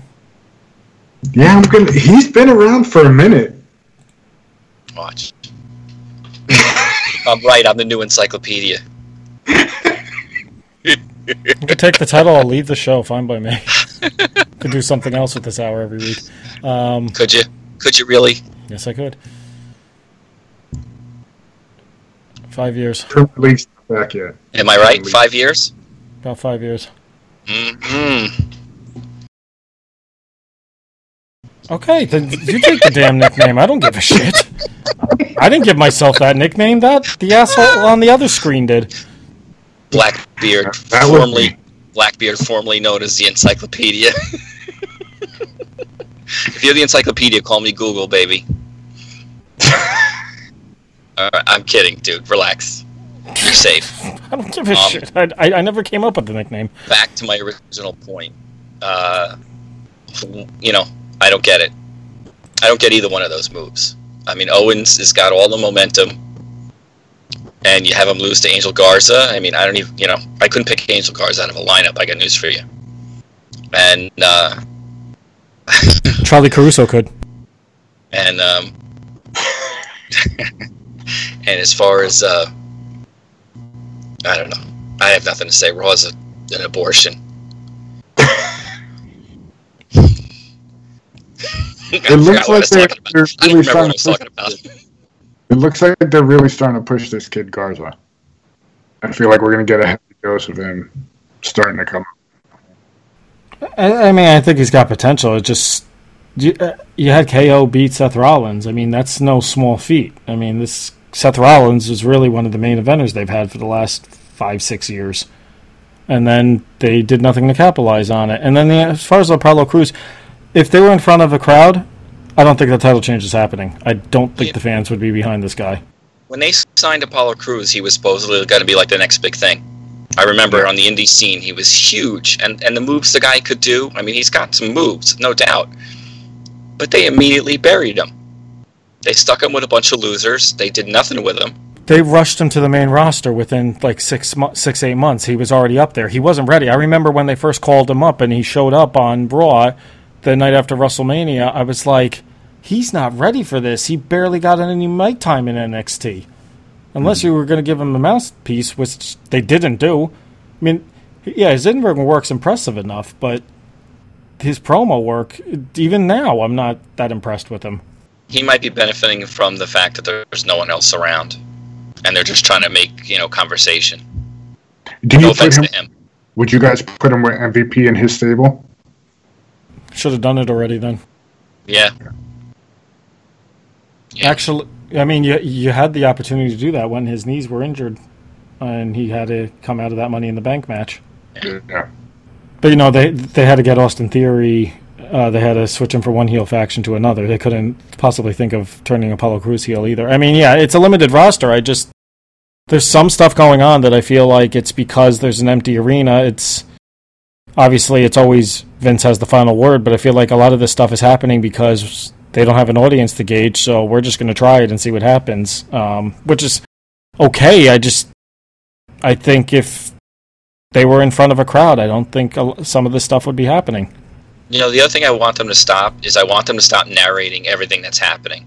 Yeah, I'm gonna. He's been around for a minute. Watch. I'm right. I'm the new encyclopedia. You could take the title. I'll leave the show. Fine by me. could do something else with this hour every week. Um, Could you? Could you really? yes, I could. Five years, Premier League's not back yet. Am I right? Five years? about five years. hmm Okay, then you take the damn nickname. I don't give a shit. I didn't give myself that nickname. That the asshole on the other screen did. Blackbeard, That formerly me. Blackbeard, formerly known as the Encyclopedia. if you're the Encyclopedia, call me Google, baby. Right, I'm kidding, dude. Relax. You're safe. I don't give a Um, shit. I, I, I never came up with the nickname. Back to my original point. Uh, you know, I don't get it. I don't get either one of those moves. I mean, Owens has got all the momentum. and you have him lose to Angel Garza. I mean, I don't even, you know, I couldn't pick Angel Garza out of a lineup. I got news for you. And uh, Charlie Caruso could. and um, and as far as uh, I don't know, I have nothing to say. Raw is a, an abortion. It looks like they're, they're really remember what I starting to push. It looks like they're really starting to push this kid Garza. I feel like we're gonna get a heavy dose of him starting to come. I, I mean, I think he's got potential. It just you, uh, you had KO beat Seth Rollins. I mean, that's no small feat. I mean, this Seth Rollins was really one of the main eventers they've had for the last five, six years, and then they did nothing to capitalize on it. And then the, as far as Apollo Crews, if they were in front of a crowd, I don't think the title change is happening. I don't think Yeah. the fans would be behind this guy. When they signed Apollo Crews, he was supposedly going to be like the next big thing. I remember on the indie scene, he was huge, and and the moves the guy could do. I mean, he's got some moves, no doubt. But they immediately buried him. They stuck him with a bunch of losers. They did nothing with him. they rushed him to the main roster within like six, six, eight months. He was already up there. He wasn't ready. I remember when they first called him up and he showed up on Raw the night after WrestleMania. I was like, he's not ready for this. He barely got any mic time in NXT. Unless hmm. you were going to give him a mouthpiece, which they didn't do. I mean, yeah, his in ring work's impressive enough, but his promo work, even now, I'm not that impressed with him. He might be benefiting from the fact that there's no one else around, and they're just trying to make you know conversation. Do you No put offense him? to him. Would you guys put him with MVP in his stable? Should have done it already then. Yeah, Yeah. Actually, I mean, you you had the opportunity to do that when his knees were injured, and he had to come out of that Money in the Bank match. Yeah. But you know, they they had to get Austin Theory. Uh, they had to switch him from one heel faction to another. They couldn't possibly think of turning Apollo Crews heel either. I mean, yeah, it's a limited roster. I just there's some stuff going on that I feel like it's because there's an empty arena. It's obviously it's always Vince has the final word, but I feel like a lot of this stuff is happening because they don't have an audience to gauge. So we're just going to try it and see what happens, um, which is okay. I just I think if they were in front of a crowd, I don't think some of this stuff would be happening. You know, the other thing I want them to stop is I want them to stop narrating everything that's happening.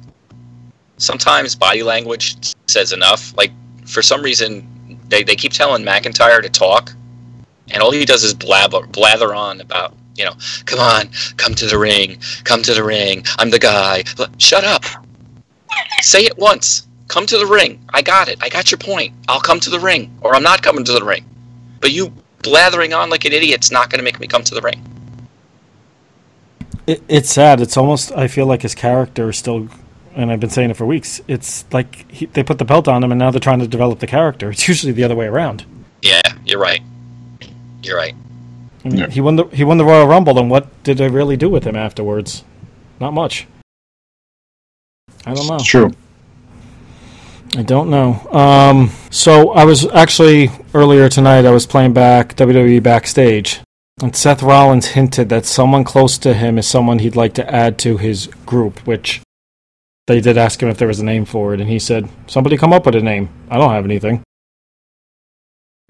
Sometimes body language says enough. Like, for some reason, they, they keep telling McIntyre to talk, and all he does is blabber, blather on about, you know, come on, come to the ring, come to the ring, I'm the guy. Shut up. Say it once. Come to the ring. I got it. I got your point. I'll come to the ring, or I'm not coming to the ring. But you blathering on like an idiot's not going to make me come to the ring. It, it's sad. It's almost I feel like his character is still, and I've been saying it for weeks. It's like he, they put the belt on him, and now they're trying to develop the character. It's usually the other way around. Yeah, you're right. You're right. Yeah. He won the he won the Royal Rumble, and what did they really do with him afterwards? Not much. I don't know. It's true. I don't know. Um, so I was actually earlier tonight. I was playing back WWE backstage, and Seth Rollins hinted that someone close to him is someone he'd like to add to his group. Which they did ask him if there was a name for it, and he said, "Somebody come up with a name. I don't have anything."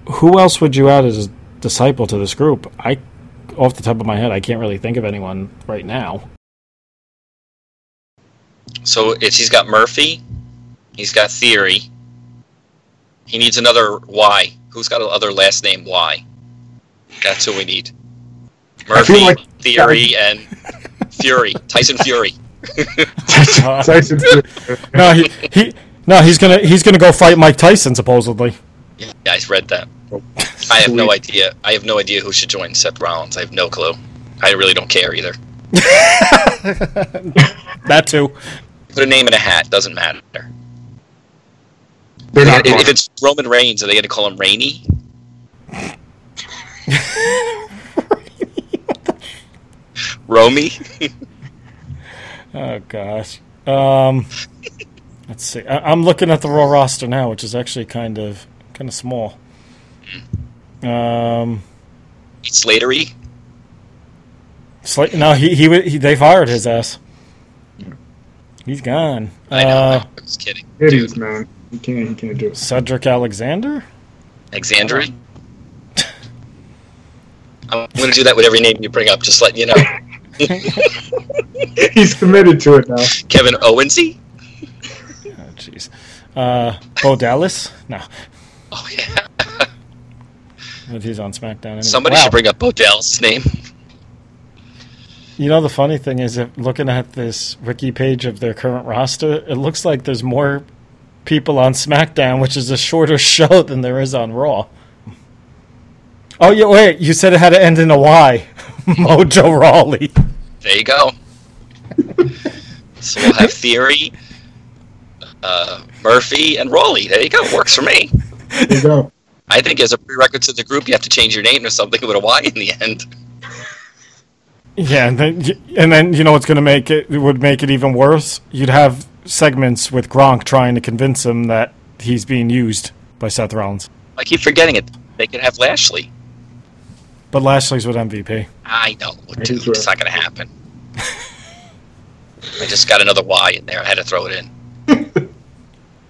Who else would you add as a disciple to this group? I, off the top of my head, I can't really think of anyone right now. So he's got Murphy, he's got Theory. He needs another Y. Who's got another last name Y? That's who we need. Murphy, like- Theory, and Fury. Tyson Fury. Tyson Fury. No, he he no, he's gonna he's gonna go fight Mike Tyson supposedly. Yeah, I read that. I have no idea. I have no idea who should join Seth Rollins. I have no clue. I really don't care either. That too. Put a name in a hat. Doesn't matter. They're not if, if it's Roman Reigns, are they going to call him Rainy? Romy? Oh gosh. Um, let's see. I, I'm looking at the Raw roster now, which is actually kind of kind of small. Um, Slatery? Sla- no, he, he he they fired his ass. He's gone. I know. Uh, I was kidding. Idiots, Dude, man. He can't. You can't do it. Cedric Alexander. Alexandria. I'm going to do that with every name you bring up. Just letting you know. He's committed to it now. Kevin Owensy. Oh, jeez. Uh, Bo Dallas. No, Oh yeah. but he's on SmackDown. Anyway. Somebody Wow. should bring up Bodell's name. You know, the funny thing is, if looking at this wiki page of their current roster, it looks like there's more people on SmackDown, which is a shorter show than there is on Raw. Oh, yeah, wait, you said it had to end in a Y. Mojo Rawley. There you go. so we'll have Theory, uh, Murphy, and Rawley. There you go. Works for me. There you go. I think as a prerequisite to the group, you have to change your name to something with a Y in the end. Yeah, and then, and then you know what's going to make it, it would make it even worse? You'd have segments with Gronk trying to convince him that he's being used by Seth Rollins. I keep forgetting it. They could have Lashley. But Lashley's with MVP. I know, dude. He's It's not going to happen. I just got another Y in there. I had to throw it in.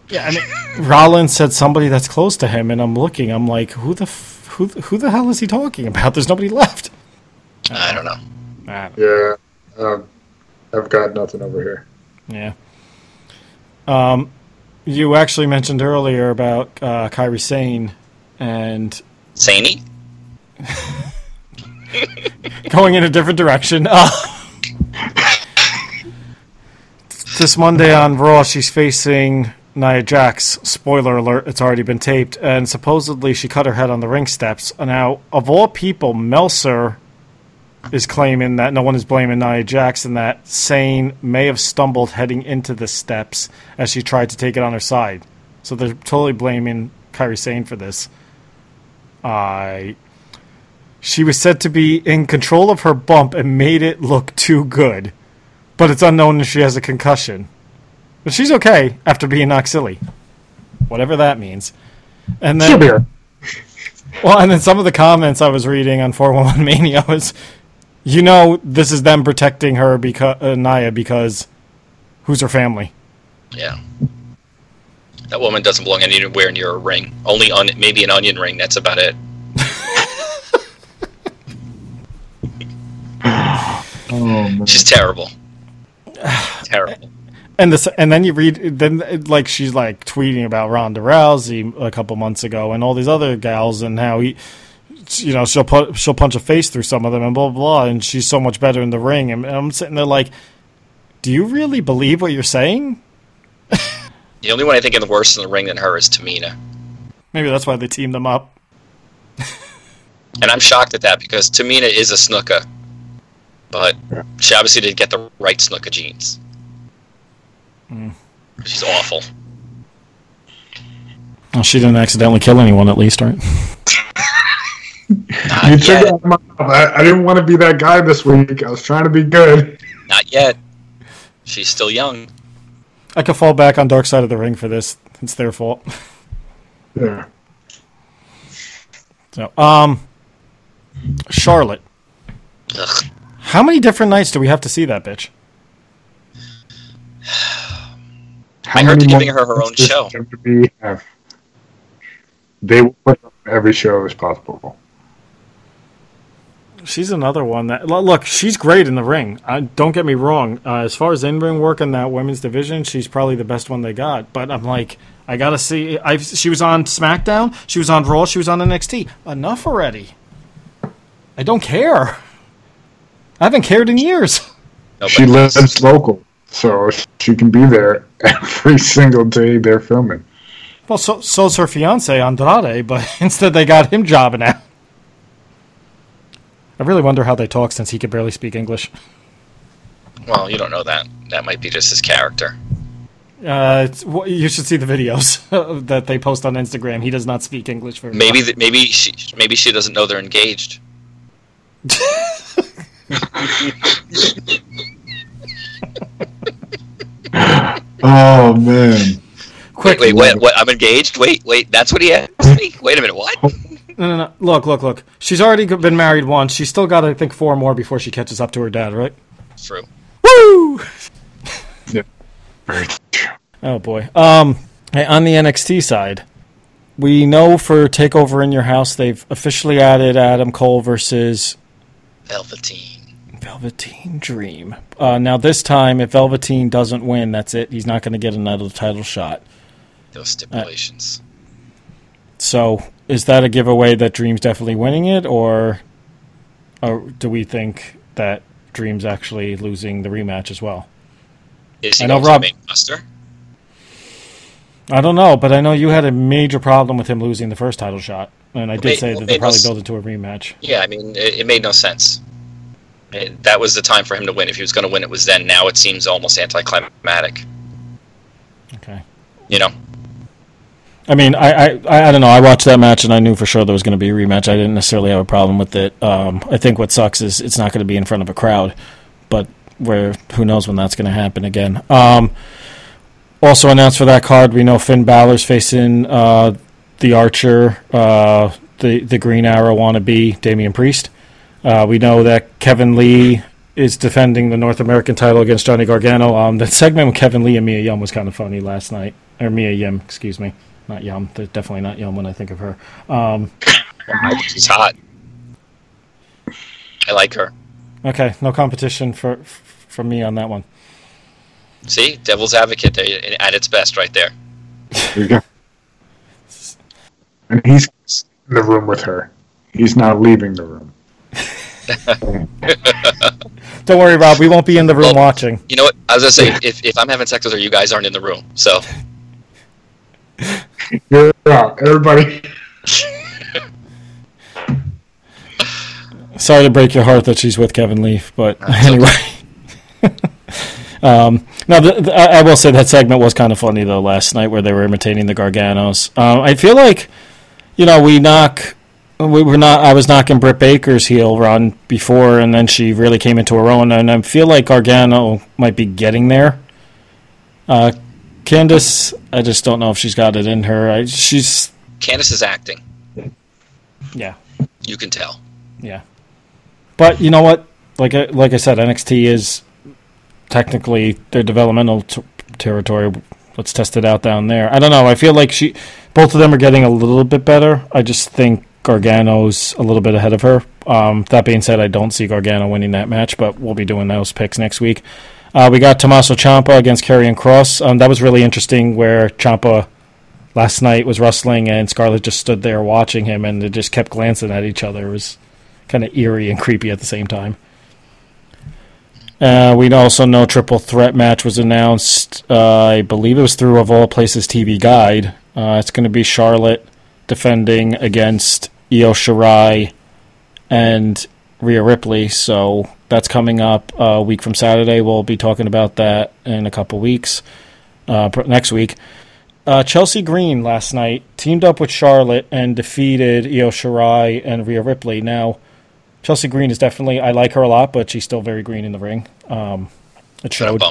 Yeah, I mean, Rollins said somebody that's close to him, and I'm looking. I'm like, who the f- who the- who the hell is he talking about? There's nobody left. I don't know. Ah, Yeah. Um, I've got nothing over here. yeah. Um, you actually mentioned earlier about uh, Kairi Sane and Saney? going in a different direction. Uh, this Monday on Raw, she's facing Nia Jax. Spoiler alert, it's already been taped. And supposedly she cut her head on the ring steps. Now, of all people, Meltzer is claiming that no one is blaming Nia Jax and that Sane may have stumbled heading into the steps as she tried to take it on her side. So they're totally blaming Kairi Sane for this. I. She was said to be in control of her bump and made it look too good, but it's unknown if she has a concussion. But she's okay after being knocked silly, whatever that means. And then She'll then, be here. well, and then some of the comments I was reading on 411 Mania was, you know, this is them protecting her because uh, Naya because who's her family? Yeah. That woman doesn't belong anywhere near a ring. Only on maybe an onion ring. That's about it. Oh. She's terrible. terrible. And this, and then you read, then like she's like tweeting about Ronda Rousey a couple months ago, and all these other gals, and how he, you know, she'll put she'll punch a face through some of them, and blah blah, blah and she's so much better in the ring, and, and I'm sitting there like, do you really believe what you're saying? The only one I think in the worst in the ring than her is Tamina. Maybe that's why they teamed them up. And I'm shocked at that because Tamina is a Snuka. But she obviously didn't get the right Snuka genes. She's awful. Well, she didn't accidentally kill anyone, at least, right? You took yet. out my mouth. I, I didn't want to be that guy this week. I was trying to be good. Not yet. She's still young. I could fall back on Dark Side of the Ring for this. It's their fault. Yeah. So, um, Charlotte. Ugh. How many different nights do we have to see that bitch? How I heard they're giving her her own show. WWE have? They will put every show as possible. She's another one that look. She's great in the ring. I, don't get me wrong. Uh, as far as in ring work in that women's division, she's probably the best one they got. But I'm like, I gotta see. I she was on SmackDown. She was on Raw. She was on NXT. Enough already. I don't care. I haven't cared in years. She lives local, so she can be there every single day they're filming. Well, so so's her fiance Andrade, but instead they got him jobbing out. I really wonder how they talk since he could barely speak English. Well, you don't know that. That might be just his character. Uh, it's, you should see the videos that they post on Instagram. He does not speak English very Maybe th- maybe she maybe she doesn't know they're engaged. Oh man! Wait, Quick, wait, wait, what? I'm engaged. Wait, wait. That's what he asked me. Wait a minute. What? no, no, no. Look, look, look. She's already been married once. She's still got, I think, four more before she catches up to her dad, right? True. Woo! Very true. Oh boy. Um, hey, on the NXT side, we know for Takeover in Your House they've officially added Adam Cole versus Velveteen. Velveteen Dream. Uh, now this time, if Velveteen doesn't win, that's it. He's not going to get another title shot. Those stipulations. So is that a giveaway that Dream's definitely winning it, or, or do we think that Dream's actually losing the rematch as well? Is he I know Rob-? I don't know, but I know you had a major problem with him losing the first title shot, and I did Made- say that they're probably us- building to a rematch. Yeah, I mean, it, it made no sense. It- that was the time for him to win. If he was going to win, it was then. Now it seems almost anticlimactic. Okay. You know, I mean, I, I, I I don't know. I watched that match and I knew for sure there was going to be a rematch. I didn't necessarily have a problem with it. Um, I think what sucks is it's not going to be in front of a crowd, but where who knows when that's going to happen again. Um, also announced for that card, we know Finn Balor's facing uh, the Archer, uh, the the Green Arrow wannabe, Damian Priest. Uh, we know that Keith Lee is defending the North American title against Johnny Gargano. Um, that segment with Keith Lee and Mia Yum was kind of funny last night, or Mia Yim, excuse me, not Yum. They're definitely not Yum when I think of her. Um, she's hot. I like her. okay, no competition for f- from me on that one. See, devil's advocate there at its best, right there. There you go. And he's in the room with her. He's not leaving the room. Don't worry, Rob. We won't be in the room Well- watching. You know what? I was gonna say, if, if I'm having sex with her, you guys aren't in the room. So You're out. Everybody. Sorry to break your heart that she's with Kevin Leaf, but That's anyway. um, no, the, the, I I will say that segment was kind of funny though last night where they were imitating the Garganos. Um, I feel like, you know, we knock. We were not. I was knocking Britt Baker's heel run before, and then she really came into her own. And I feel like Gargano might be getting there. Uh, Candice, I just don't know if she's got it in her. I, she's Candice is acting. yeah. You can tell. Yeah, but you know what? Like I, like I said, NXT is technically their developmental t- territory. Let's test it out down there. I don't know. I feel like she, both of them are getting a little bit better. I just think Gargano's a little bit ahead of her. Um, that being said, I don't see Gargano winning that match, but we'll be doing those picks next week. Uh, we got Tommaso Ciampa against Karrion Kross. Um, that was really interesting. Where Ciampa last night was wrestling and Scarlett just stood there watching him, and they just kept glancing at each other. It was kind of eerie and creepy at the same time. Uh, we also know triple threat match was announced. Uh, I believe it was through of all places TV Guide. Uh, it's going to be Charlotte defending against Io Shirai and Rhea Ripley. So that's coming up a week from Saturday. We'll be talking about that in a couple weeks. Uh, next week. Uh, Chelsea Green last night teamed up with Charlotte and defeated Io Shirai and Rhea Ripley. Now, Chelsea Green is definitely I like her a lot, but she's still very green in the ring. Um, it But showed,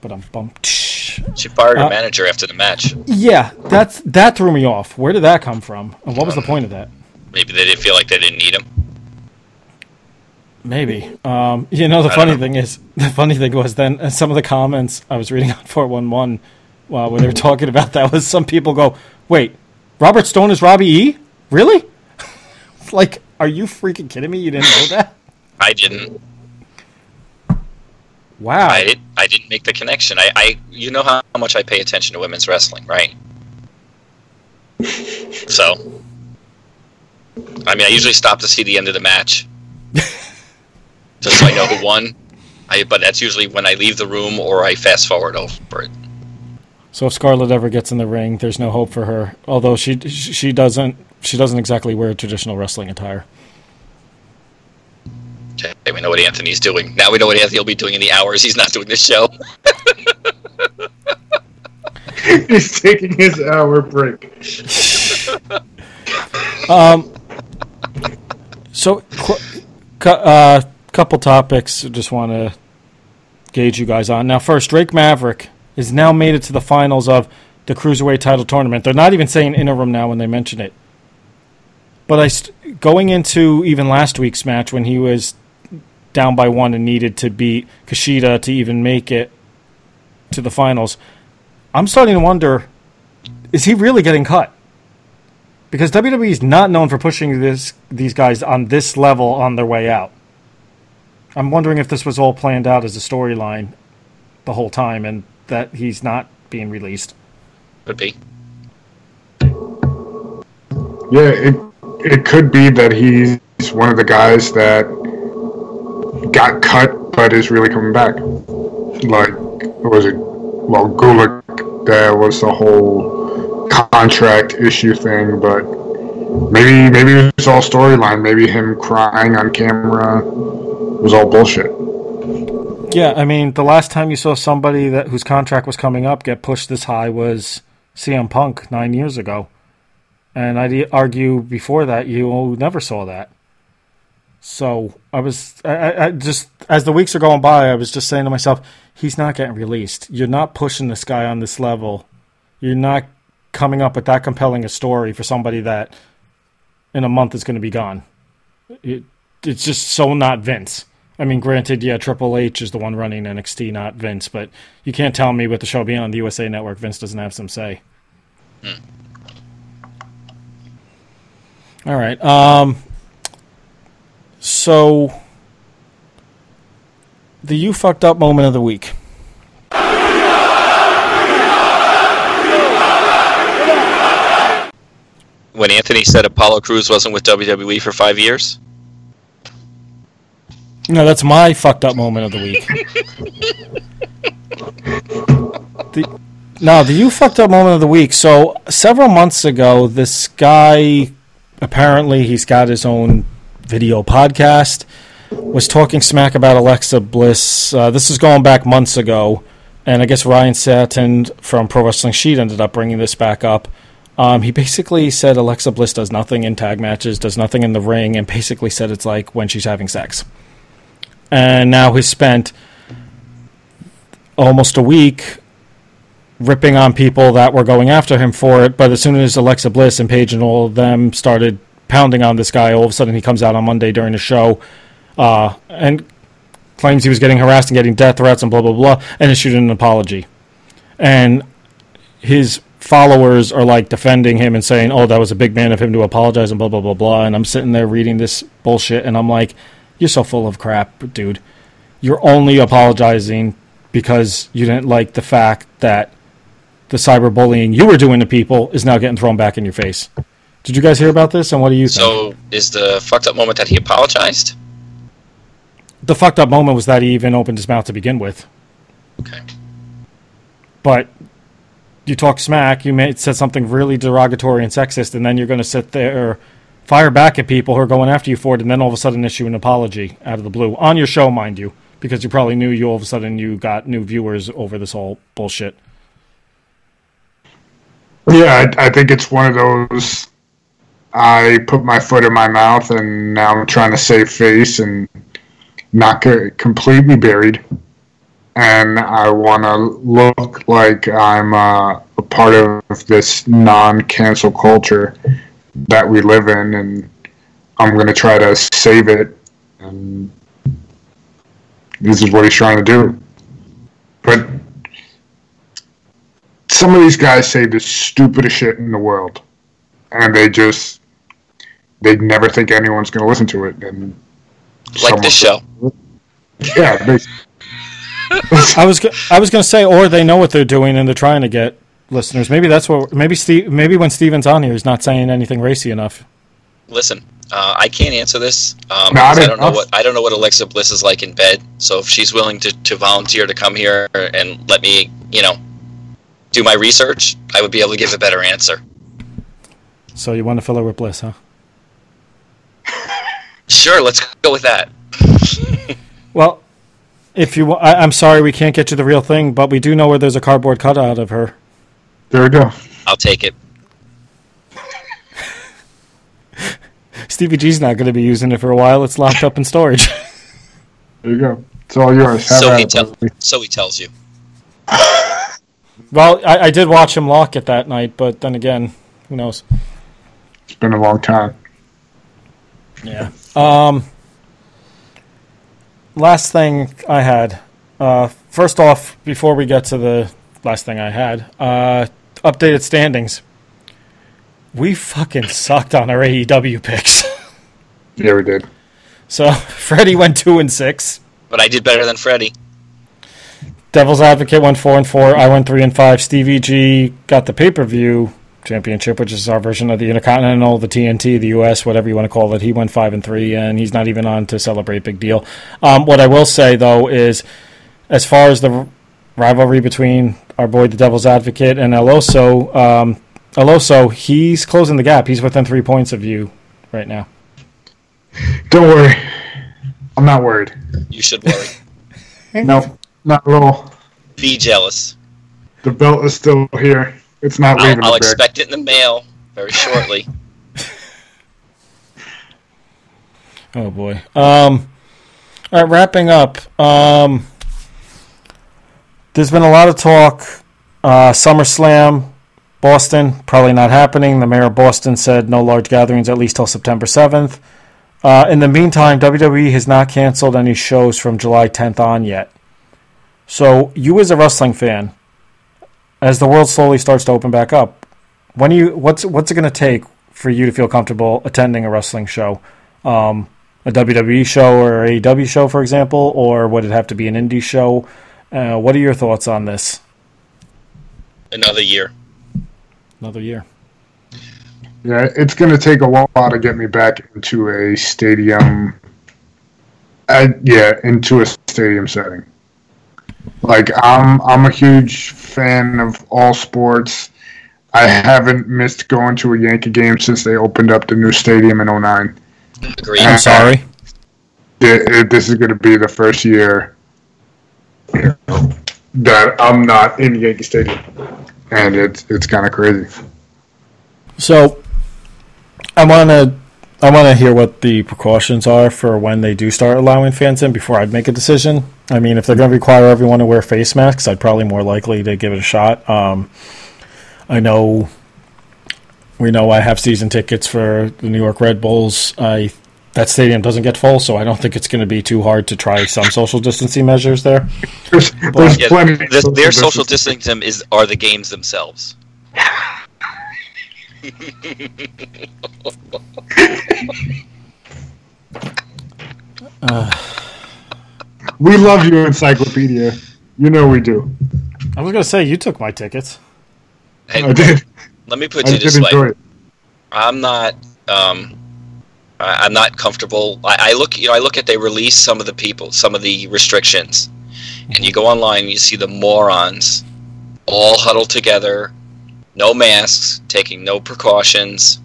but I'm bumped. She fired her Uh, manager after the match. Yeah, that's that threw me off. Where did that come from? And what was the point of that? Maybe they didn't feel like they didn't need him. Maybe. Um, you know, the I funny know. thing is, the funny thing was then uh, some of the comments I was reading on 411 uh, when they were talking about that was some people go, wait, Robert Stone is Robbie E? Really? like, are you freaking kidding me? You didn't know that? I didn't. Wow. I did, I didn't make the connection. I, I you know how much I pay attention to women's wrestling, right? So, I mean, I usually stop to see the end of the match, just so I know who won. I, but that's usually when I leave the room or I fast forward over it. So if Scarlett ever gets in the ring, there's no hope for her. Although she she doesn't she doesn't exactly wear traditional wrestling attire. Okay, we know what Anthony's doing. Now we know what Anthony will be doing in the hours he's not doing this show. He's taking his hour break. Um. So, cu- uh, couple topics. I Just want to gauge you guys on. Now, first, Drake Maverick has now made it to the finals of the cruiserweight title tournament. They're not even saying interim now when they mention it. But I st- going into even last week's match when he was down by one and needed to beat Kushida to even make it. to the finals. I'm starting to wonder: is he really getting cut? Because WWE is not known for pushing this these guys on this level on their way out. I'm wondering if this was all planned out as a storyline the whole time, and that he's not being released. Could be. Yeah, it it could be that he's one of the guys that got cut but is really coming back. Like was it well Gulak there was the whole contract issue thing, but maybe maybe it was all storyline. Maybe him crying on camera was all bullshit. Yeah, I mean, the last time you saw somebody that whose contract was coming up get pushed this high was CM Punk nine years ago, and I'd argue before that you never saw that. So I was, I, I just as the weeks are going by, I was just saying to myself, he's not getting released. You're not pushing this guy on this level. You're not coming up with that compelling a story for somebody that in a month is going to be gone. It, it's just so not Vince. I mean, granted, yeah, Triple H is the one running NXT, not Vince, but you can't tell me with the show being on the USA Network, Vince doesn't have some say. Hmm. All right. Um, so, the you fucked up moment of the week. When Anthony said Apollo Crews wasn't with WWE for five years? No, that's my fucked up moment of the week. the, no, the you fucked up moment of the week. So several months ago, this guy apparently he's got his own video podcast. Was talking smack about Alexa Bliss. Uh, this is going back months ago, and I guess Ryan Satin from Pro Wrestling Sheet ended up bringing this back up. Um, he basically said Alexa Bliss does nothing in tag matches, does nothing in the ring, and basically said it's like when she's having sex and now he's spent almost a week ripping on people that were going after him for it. But as soon as Alexa Bliss and Paige and all of them started pounding on this guy, all of a sudden he comes out on Monday during the show uh, and claims he was getting harassed and getting death threats and blah blah blah, and issued an apology. And his followers are like defending him and saying, "Oh, that was a big man of him to apologize," and blah blah blah blah. And I'm sitting there reading this bullshit, and I'm like you're so full of crap, dude. You're only apologizing because you didn't like the fact that the cyberbullying you were doing to people is now getting thrown back in your face. Did you guys hear about this? And what do you think? So, is the fucked up moment that he apologized? The fucked up moment was that he even opened his mouth to begin with. Okay. But you talk smack, you made, said something really derogatory and sexist, and then you're going to sit there fire back at people who are going after you for it, and then all of a sudden issue an apology out of the blue on your show, mind you, because you probably knew you all of a sudden you got new viewers over this whole bullshit. Yeah, I, I think it's one of those. I put my foot in my mouth, and now I'm trying to save face and not get completely buried. And I want to look like I'm uh, a part of this non-cancel culture that we live in, and I'm going to try to save it. And this is what he's trying to do. But some of these guys say the stupidest shit in the world, and they just they never think anyone's going to listen to it. And like this show. Yeah. They, I was I was going to say, or they know what they're doing and they're trying to get listeners. Maybe that's what. Maybe Steve. Maybe when Steven's on here, he's not saying anything racy enough. Listen, uh, I can't answer this. Um, I don't know what I don't know what Alexa Bliss is like in bed. So if she's willing to, to volunteer to come here and let me, you know, do my research, I would be able to give a better answer. So you want to fill her with Bliss, huh? Sure, let's go with that. well, if you, I, I'm sorry we can't get you the real thing, but we do know where there's a cardboard cutout of her. There we go. I'll take it. Stevie G's not going to be using it for a while. It's locked up in storage. There you go. It's all yours. so he, tell, so he tells you. well, I, I, did watch him lock it that night, but then again, who knows? It's been a long time. Yeah. Um. Last thing I had Uh, first off, before we get to the last thing I had, uh, updated standings. We fucking sucked on our AEW picks. Yeah, we did. so Freddy went two and six. But I did better than Freddy. Devil's Advocate went four and four. I went three and five. Stevie G got the pay per view championship, which is our version of the Intercontinental, the TNT, the US, whatever you want to call it. He went five and three, and he's not even on to celebrate. Big deal. Um, what I will say though is, as far as the rivalry between our boy the Devil's Advocate and El Oso, um, El Oso, he's closing the gap. He's within three points of you right now. Don't worry. I'm not worried. You should worry. No, not at all. Be jealous. The belt is still here. It's not I'll, leaving I'll the expect it in the mail very shortly. Oh boy. Um, all right, wrapping up. Um, there's been a lot of talk. Uh, SummerSlam, Boston, probably not happening. The mayor of Boston said no large gatherings at least till September 7th. Uh, in the meantime, WWE has not canceled any shows from July 10th on yet. So, you as a wrestling fan, as the world slowly starts to open back up, when you what's what's it going to take for you to feel comfortable attending a wrestling show? Um, a WWE show or a AEW show, for example, or would it have to be an indie show? Uh, what are your thoughts on this? Another year. Another year. Yeah, it's going to take a while to get me back into a stadium. Uh, yeah, into a stadium setting. Like I'm, I'm a huge fan of all sports. I haven't missed going to a Yankee game since they opened up the new stadium in 09. Agreed. I'm sorry. It, it, this is going to be the first year that I'm not in Yankee Stadium, and it's it's kind of crazy. So, I want to I want to hear what the precautions are for when they do start allowing fans in before I'd make a decision. I mean, if they're going to require everyone to wear face masks, I'd probably more likely to give it a shot. Um, I know we know I have season tickets for the New York Red Bulls. I that stadium doesn't get full, so I don't think it's going to be too hard to try some social distancing measures there. There's, there's Yeah, plenty. this- of their social distancing. distancing is are the games themselves. We love you, Encyclopedia. You know we do. I was going to say you took my tickets. Hey, I did. let me put I it did this way: enjoy it. I'm not. Um, I, I'm not comfortable. I, I look, you know, I look at they release some of the people, some of the restrictions, and you go online and you see the morons all huddled together, no masks, taking no precautions.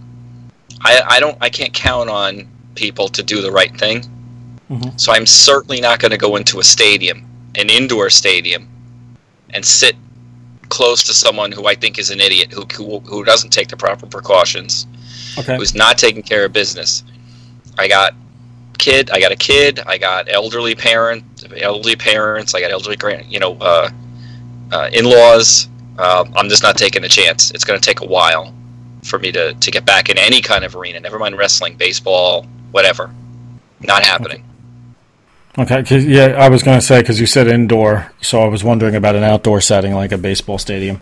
I, I don't. I can't count on people to do the right thing. Mhm. So I'm certainly not going to go into a stadium, an indoor stadium, and sit close to someone who I think is an idiot, who who, who doesn't take the proper precautions Okay. who's not taking care of business. I got kid, I got a kid, I got elderly parent, elderly parents, I got elderly grand, you know, uh, uh, in-laws. Um, I'm just not taking a chance. It's going to take a while for me to to get back in any kind of arena. Never mind wrestling, baseball, whatever. Not happening. Okay, 'cause- yeah, I was going to say because you said indoor, so I was wondering about an outdoor setting like a baseball stadium.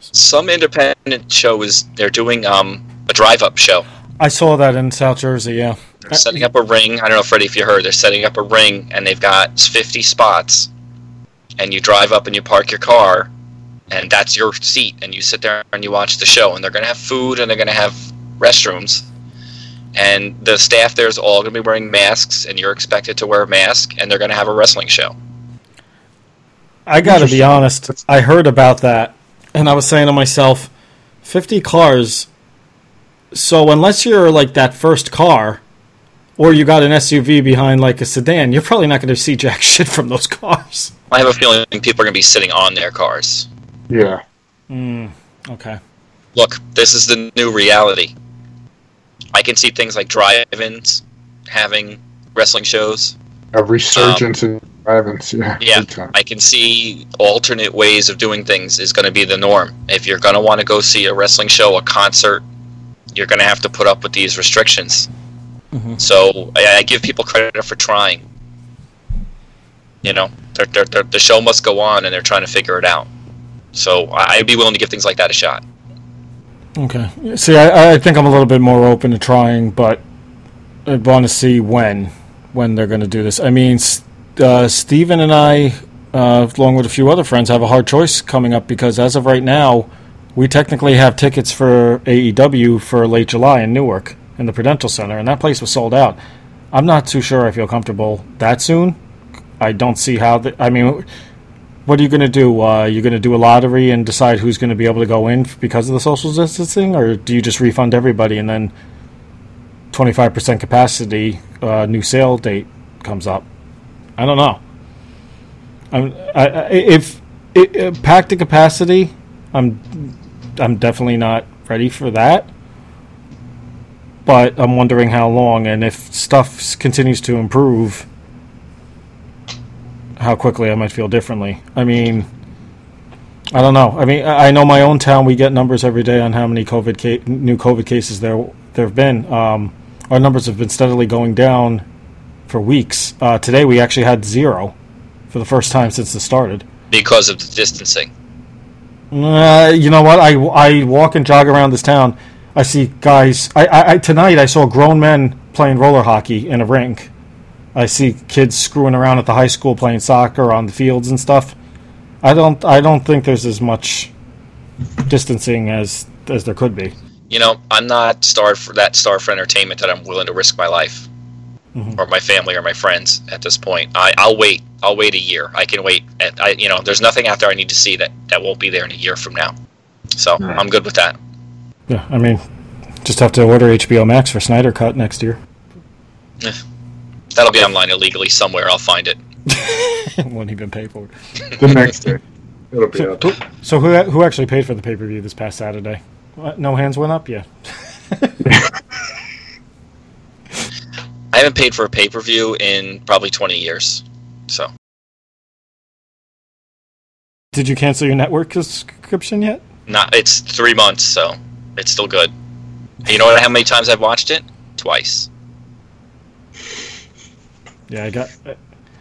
Some independent show is they're doing um, a drive-up show. I saw that in South Jersey. Yeah, They're setting up a ring. I don't know, Freddy, if you heard. They're setting up a ring, and they've got 50 spots. And you drive up and you park your car, and that's your seat. And you sit there and you watch the show. And they're going to have food, and they're going to have restrooms. And the staff there is all going to be wearing masks, and you're expected to wear a mask. And they're going to have a wrestling show. I got to be honest. I heard about that, and I was saying to myself, fifty cars. So unless you're like that first car, or you got an SUV behind like a sedan, you're probably not going to see jack shit from those cars. I have a feeling people are going to be sitting on their cars. Yeah. Mm, okay. Look, this is the new reality. I can see things like drive-ins having wrestling shows. A resurgence in drive-ins. Yeah. Um, Yeah. I can see alternate ways of doing things is going to be the norm. If you're going to want to go see a wrestling show, a concert, you're going to have to put up with these restrictions. Mhm. So I, I give people credit for trying. You know, they're, they're, they're, the show must go on, and they're trying to figure it out. So I- I'd be willing to give things like that a shot. Okay. See, I, I think I'm a little bit more open to trying, but I want to see when when they're going to do this. I mean, uh, Steven and I, uh, along with a few other friends, have a hard choice coming up because as of right now, we technically have tickets for AEW for late July in Newark in the Prudential Center, and that place was sold out. I'm not too sure I feel comfortable that soon. I don't see how. The, I mean, what are you going to do? Uh, you're going to do a lottery and decide who's going to be able to go in because of the social distancing, or do you just refund everybody and then 25% capacity uh, new sale date comes up? I don't know. I'm, I, I, if it, it, packed to capacity, I'm I'm definitely not ready for that. But I'm wondering how long, and if stuff continues to improve, how quickly I might feel differently. I mean, I don't know. I mean, I know my own town. We get numbers every day on how many COVID ca- new COVID cases there there have been. Um, our numbers have been steadily going down for weeks. Uh, today we actually had zero for the first time since it started. because of the distancing. Uh, you know what? I, I walk and jog around this town. I see guys. I, I, I tonight I saw grown men playing roller hockey in a rink. I see kids screwing around at the high school playing soccer on the fields and stuff. I don't I don't think there's as much distancing as as there could be. You know, I'm not starved for that star for entertainment that I'm willing to risk my life Mhm. or my family or my friends at this point. I, I'll wait. I'll wait a year. I can wait. At, I, you know, there's nothing out there I need to see that that won't be there in a year from now. So Right. I'm good with that. Yeah, I mean, just have to order HBO Max for Snyder Cut next year. That'll be online illegally somewhere. I'll find it. Won't even pay for it. The next day, it'll be up. So who who actually paid for the pay per view this past Saturday? What? No hands went up. Yeah. I haven't paid for a pay per view in probably 20 years. So Did you cancel your network subscription yet? not. It's three months, so it's still good. You know what? How many times I've watched it? Twice. Yeah, I got.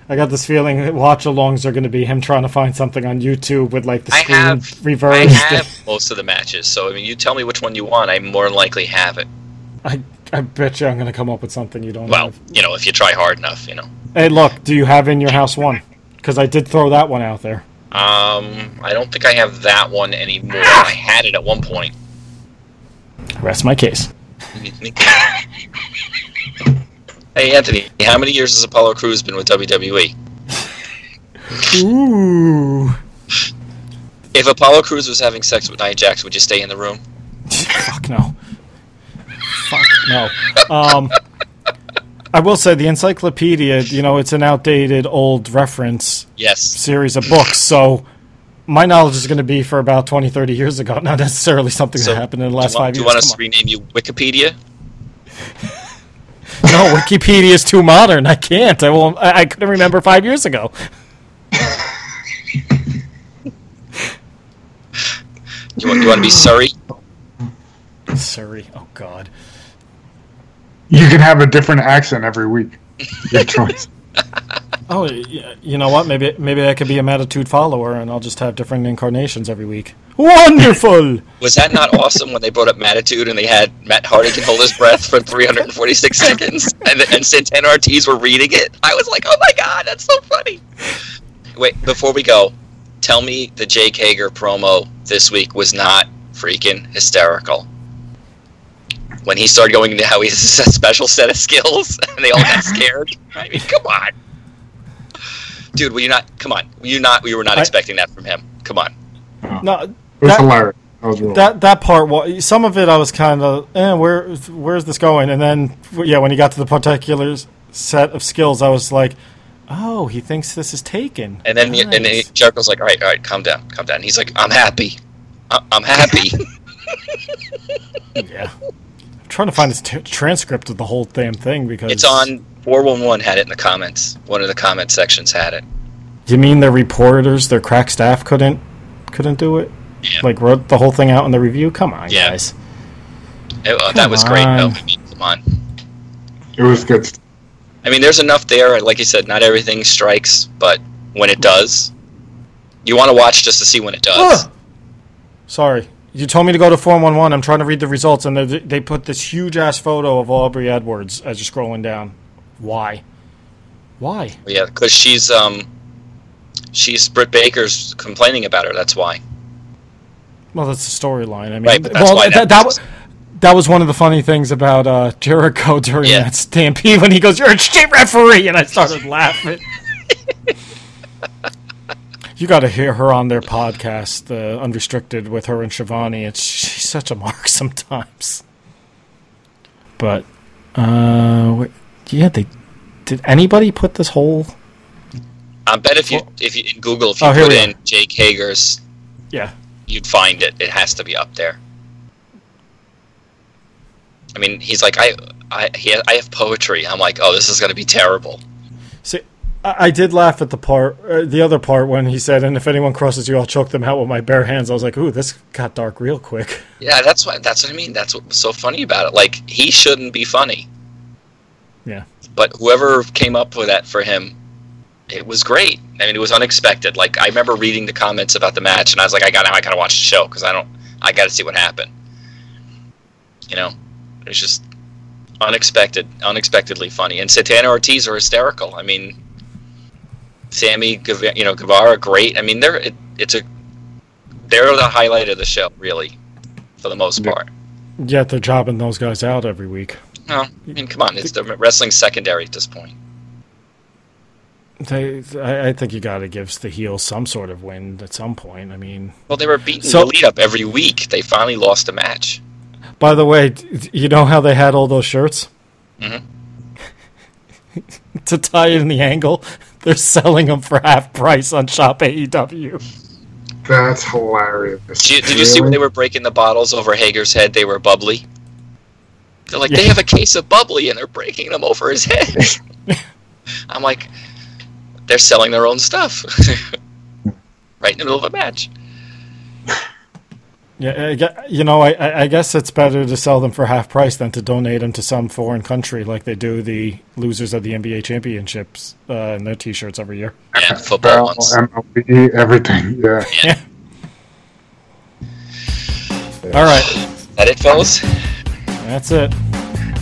I got this feeling that watch-alongs are going to be him trying to find something on YouTube with like the I screen have. I reversed. have most of the matches. So I mean, you tell me which one you want. I more than likely have it. I, I bet you I'm going to come up with something you don't Well, have. you know, if you try hard enough, you know. Hey, look, do you have in your house one? Because I did throw that one out there. Um, I don't think I have that one anymore. I had it at one point. Rest my case. Hey Anthony, how many years has Apollo Crews been with WWE? Ooh. If Apollo Crews was having sex with Nia Jax, would you stay in the room? Fuck no. Fuck no. Um, I will say the encyclopedia. You know, it's an outdated, old reference Yes. series of books, so my knowledge is going to be for about 20, 30 years ago, not necessarily something So, that happened in the last want, five do you want us to rename you Wikipedia? on. No, Wikipedia is too modern. I can't. I won't. I, I couldn't remember five years ago. You want, you want to be Siri? Siri. Oh God. You can have a different accent every week. Your choice. Oh, you know what? Maybe maybe I could be a Mattitude follower, and I'll just have different incarnations every week. Wonderful. Was that not awesome when they brought up Mattitude and they had Matt Hardy can hold his breath for 346 seconds and, and Santana Ortiz were reading it? I was like, oh my god, that's so funny. Wait, before we go, tell me the Jake Hager promo this week was not freaking hysterical. When he started going into how he has a special set of skills and they all got scared. I mean, come on. Dude, were you not? Come on, were you not? We were not I- expecting that from him. Come on. no, It was That- hilarious. That was real. that that part. wa- Some of it I was kind of, eh, where where's this going? And then, yeah, when he got to the particular set of skills, I was like, oh, he thinks this is taken. And then, and then Jericho's like, "All right, all right, calm down, calm down." He's like, "I'm happy, I- I'm happy." yeah. I'm trying to find this t- transcript of the whole damn thing because it's on 411 had it in the comments. One of the comment sections had it. You mean the reporters, their crack staff couldn't couldn't do it? Yeah. Like wrote the whole thing out in the review? Come on, Yeah. guys. It- uh, that Come was great. though. I mean, come on. It was good. I mean, there's enough there. Like you said, not everything strikes, but when it does. You want to watch just to see when it does. Ugh. Sorry. You told me to go to 411. I'm trying to read the results, and they, they put this huge ass photo of Aubrey Edwards as you're scrolling down. Why? Why? Yeah, because she's um, she's Britt Baker's complaining about her. That's why. Well, that's the storyline. I mean, Right, but that's well, that, that that, was- was that was one of the funny things about uh, Jericho during Yeah. that stampede when he goes, "You're a shit referee," and I started laughing. you got to hear her on their podcast, uh, Unrestricted, with her and Schiavone. It's she's such a mark sometimes. But, uh, yeah, they did. Anybody put this whole? I bet if you if you in Google if you Oh, put in are. Jake Hager's, Yeah, you'd find it. It has to be up there. I mean, he's like, I, I, he, I have poetry. I'm like, oh, this is gonna be terrible. See, I, did laugh at the part, uh, the other part when he said, "And if anyone crosses you, I'll choke them out with my bare hands." I was like, "Ooh, this got dark real quick." Yeah, that's what that's what I mean. That's what was so funny about it. Like he shouldn't be funny, Yeah, but whoever came up with that for him, it was great. I mean, it was unexpected. Like I remember reading the comments about the match, and I was like, I got I gotta watch the show because I don't, I gotta see what happened. You know, it was just unexpected, unexpectedly funny. And Santana Ortiz are hysterical. I mean, Sammy, you know, Guevara, great. I mean, they're it, it's a they're the highlight of the show, really, for the most Yeah. part. yet they're jobbing those guys out every week. No, I mean, come on, it's the wrestling secondary at this point. They, I, think you got to give the heels some sort of win at some point. I mean, Well, they were beating So- the lead up every week. They finally lost a match. by the way, you know how they had all those shirts Mhm. to tie in the angle? They're selling them for half price on Shop AEW. That's hilarious. Did you, did you see when they were breaking the bottles over Hager's head? They were bubbly. They're like, they have a case of bubbly, and they're breaking them over his head. I'm like, they're selling their own stuff right in the middle of a match. Yeah, I gue- you know, I- I, I guess it's better to sell them for half price than to donate them to some foreign country like they do the losers of the NBA championships uh, in their T-shirts every year. Yeah, football Bell, ones. MLB, everything. Yeah. Yeah. All right, that it, fellas? that's it.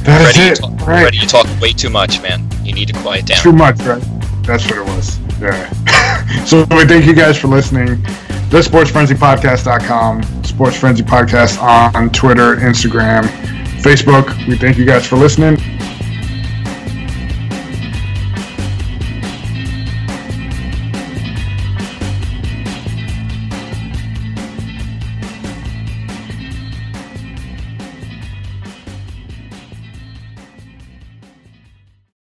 That's Ready, you it. talk, Right. ready, you talk way too much, man. You need to quiet down. Too much, right? That's what it was. Yeah. so we thank you guys for listening. The SportsFrenzyPodcast.com, Sports Frenzy Podcast on Twitter, Instagram, Facebook. We thank you guys for listening.